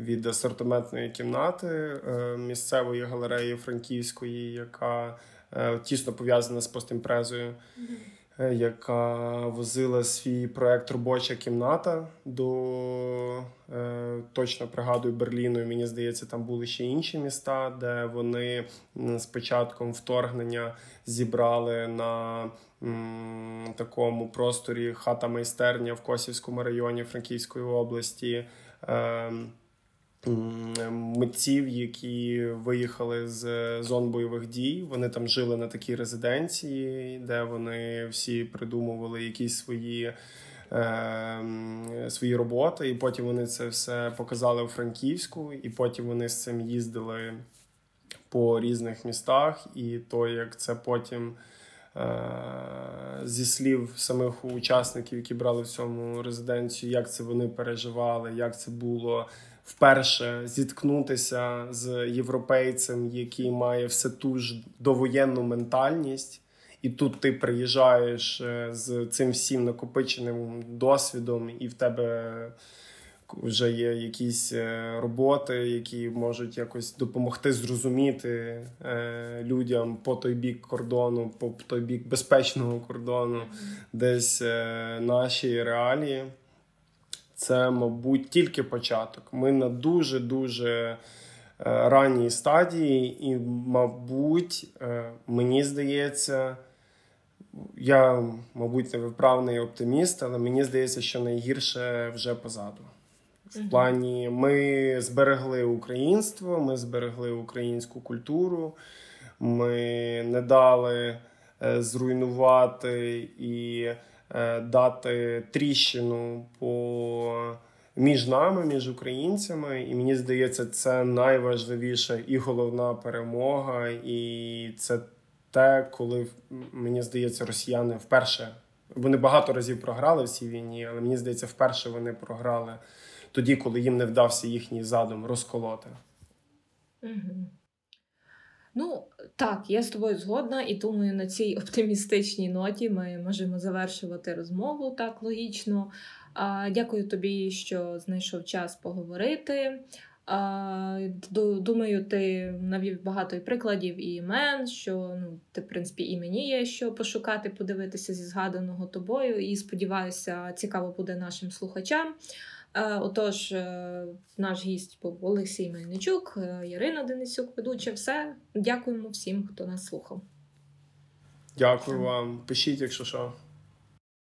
Від асортиментної кімнати місцевої галереї Франківської, яка Е, тісно пов'язана з постімпрезою, mm-hmm. яка возила свій проект Робоча кімната до е, точно пригадую Берліну. Мені здається, там були ще інші міста, де вони з початком вторгнення зібрали на такому просторі хата майстерня в Косівському районі Франківської області. Ем, митців, які виїхали з зон бойових дій. Вони там жили на такій резиденції, де вони всі придумували якісь свої. Е, свої роботи, і потім вони це все показали у Франківську, і потім вони з цим їздили по різних містах. І то, як це потім е, зі слів самих учасників, які брали в цьому резиденцію, як це вони переживали, як це було вперше зіткнутися з європейцем, який має все ту ж довоєнну ментальність, і тут ти приїжджаєш е, з цим всім накопиченим досвідом, і в тебе вже є якісь е, роботи, які можуть якось допомогти зрозуміти е, людям по той бік кордону, по той бік безпечного кордону, десь наші реалії це, мабуть, тільки початок. Ми на дуже-дуже е, ранній стадії, і, мабуть, е, мені здається, я, мабуть, не виправний оптиміст, але мені здається, що найгірше вже позаду. В плані ми зберегли українство, ми зберегли українську культуру, ми не дали е, зруйнувати і дати тріщину по між нами, між українцями, і мені здається, це найважливіша і головна перемога, і це те, коли мені здається, росіяни вперше вони багато разів програли в цій війні, але мені здається, вперше вони програли тоді, коли їм не вдався їхній задум розколоти. Угу. Ну, так, я з тобою згодна, і думаю, на цій оптимістичній ноті ми можемо завершувати розмову так логічно. Дякую тобі, що знайшов час поговорити. Думаю, ти навів багато і прикладів і імен, що ну, ти, в принципі, і мені є що пошукати, подивитися зі згаданого тобою. І сподіваюся, цікаво буде нашим слухачам. Е, отож, е, наш гість був Олексій Мельничук, е, Ярина Денисюк, ведуча. Все. Дякуємо всім, хто нас слухав. Дякую вам. Пишіть, якщо що.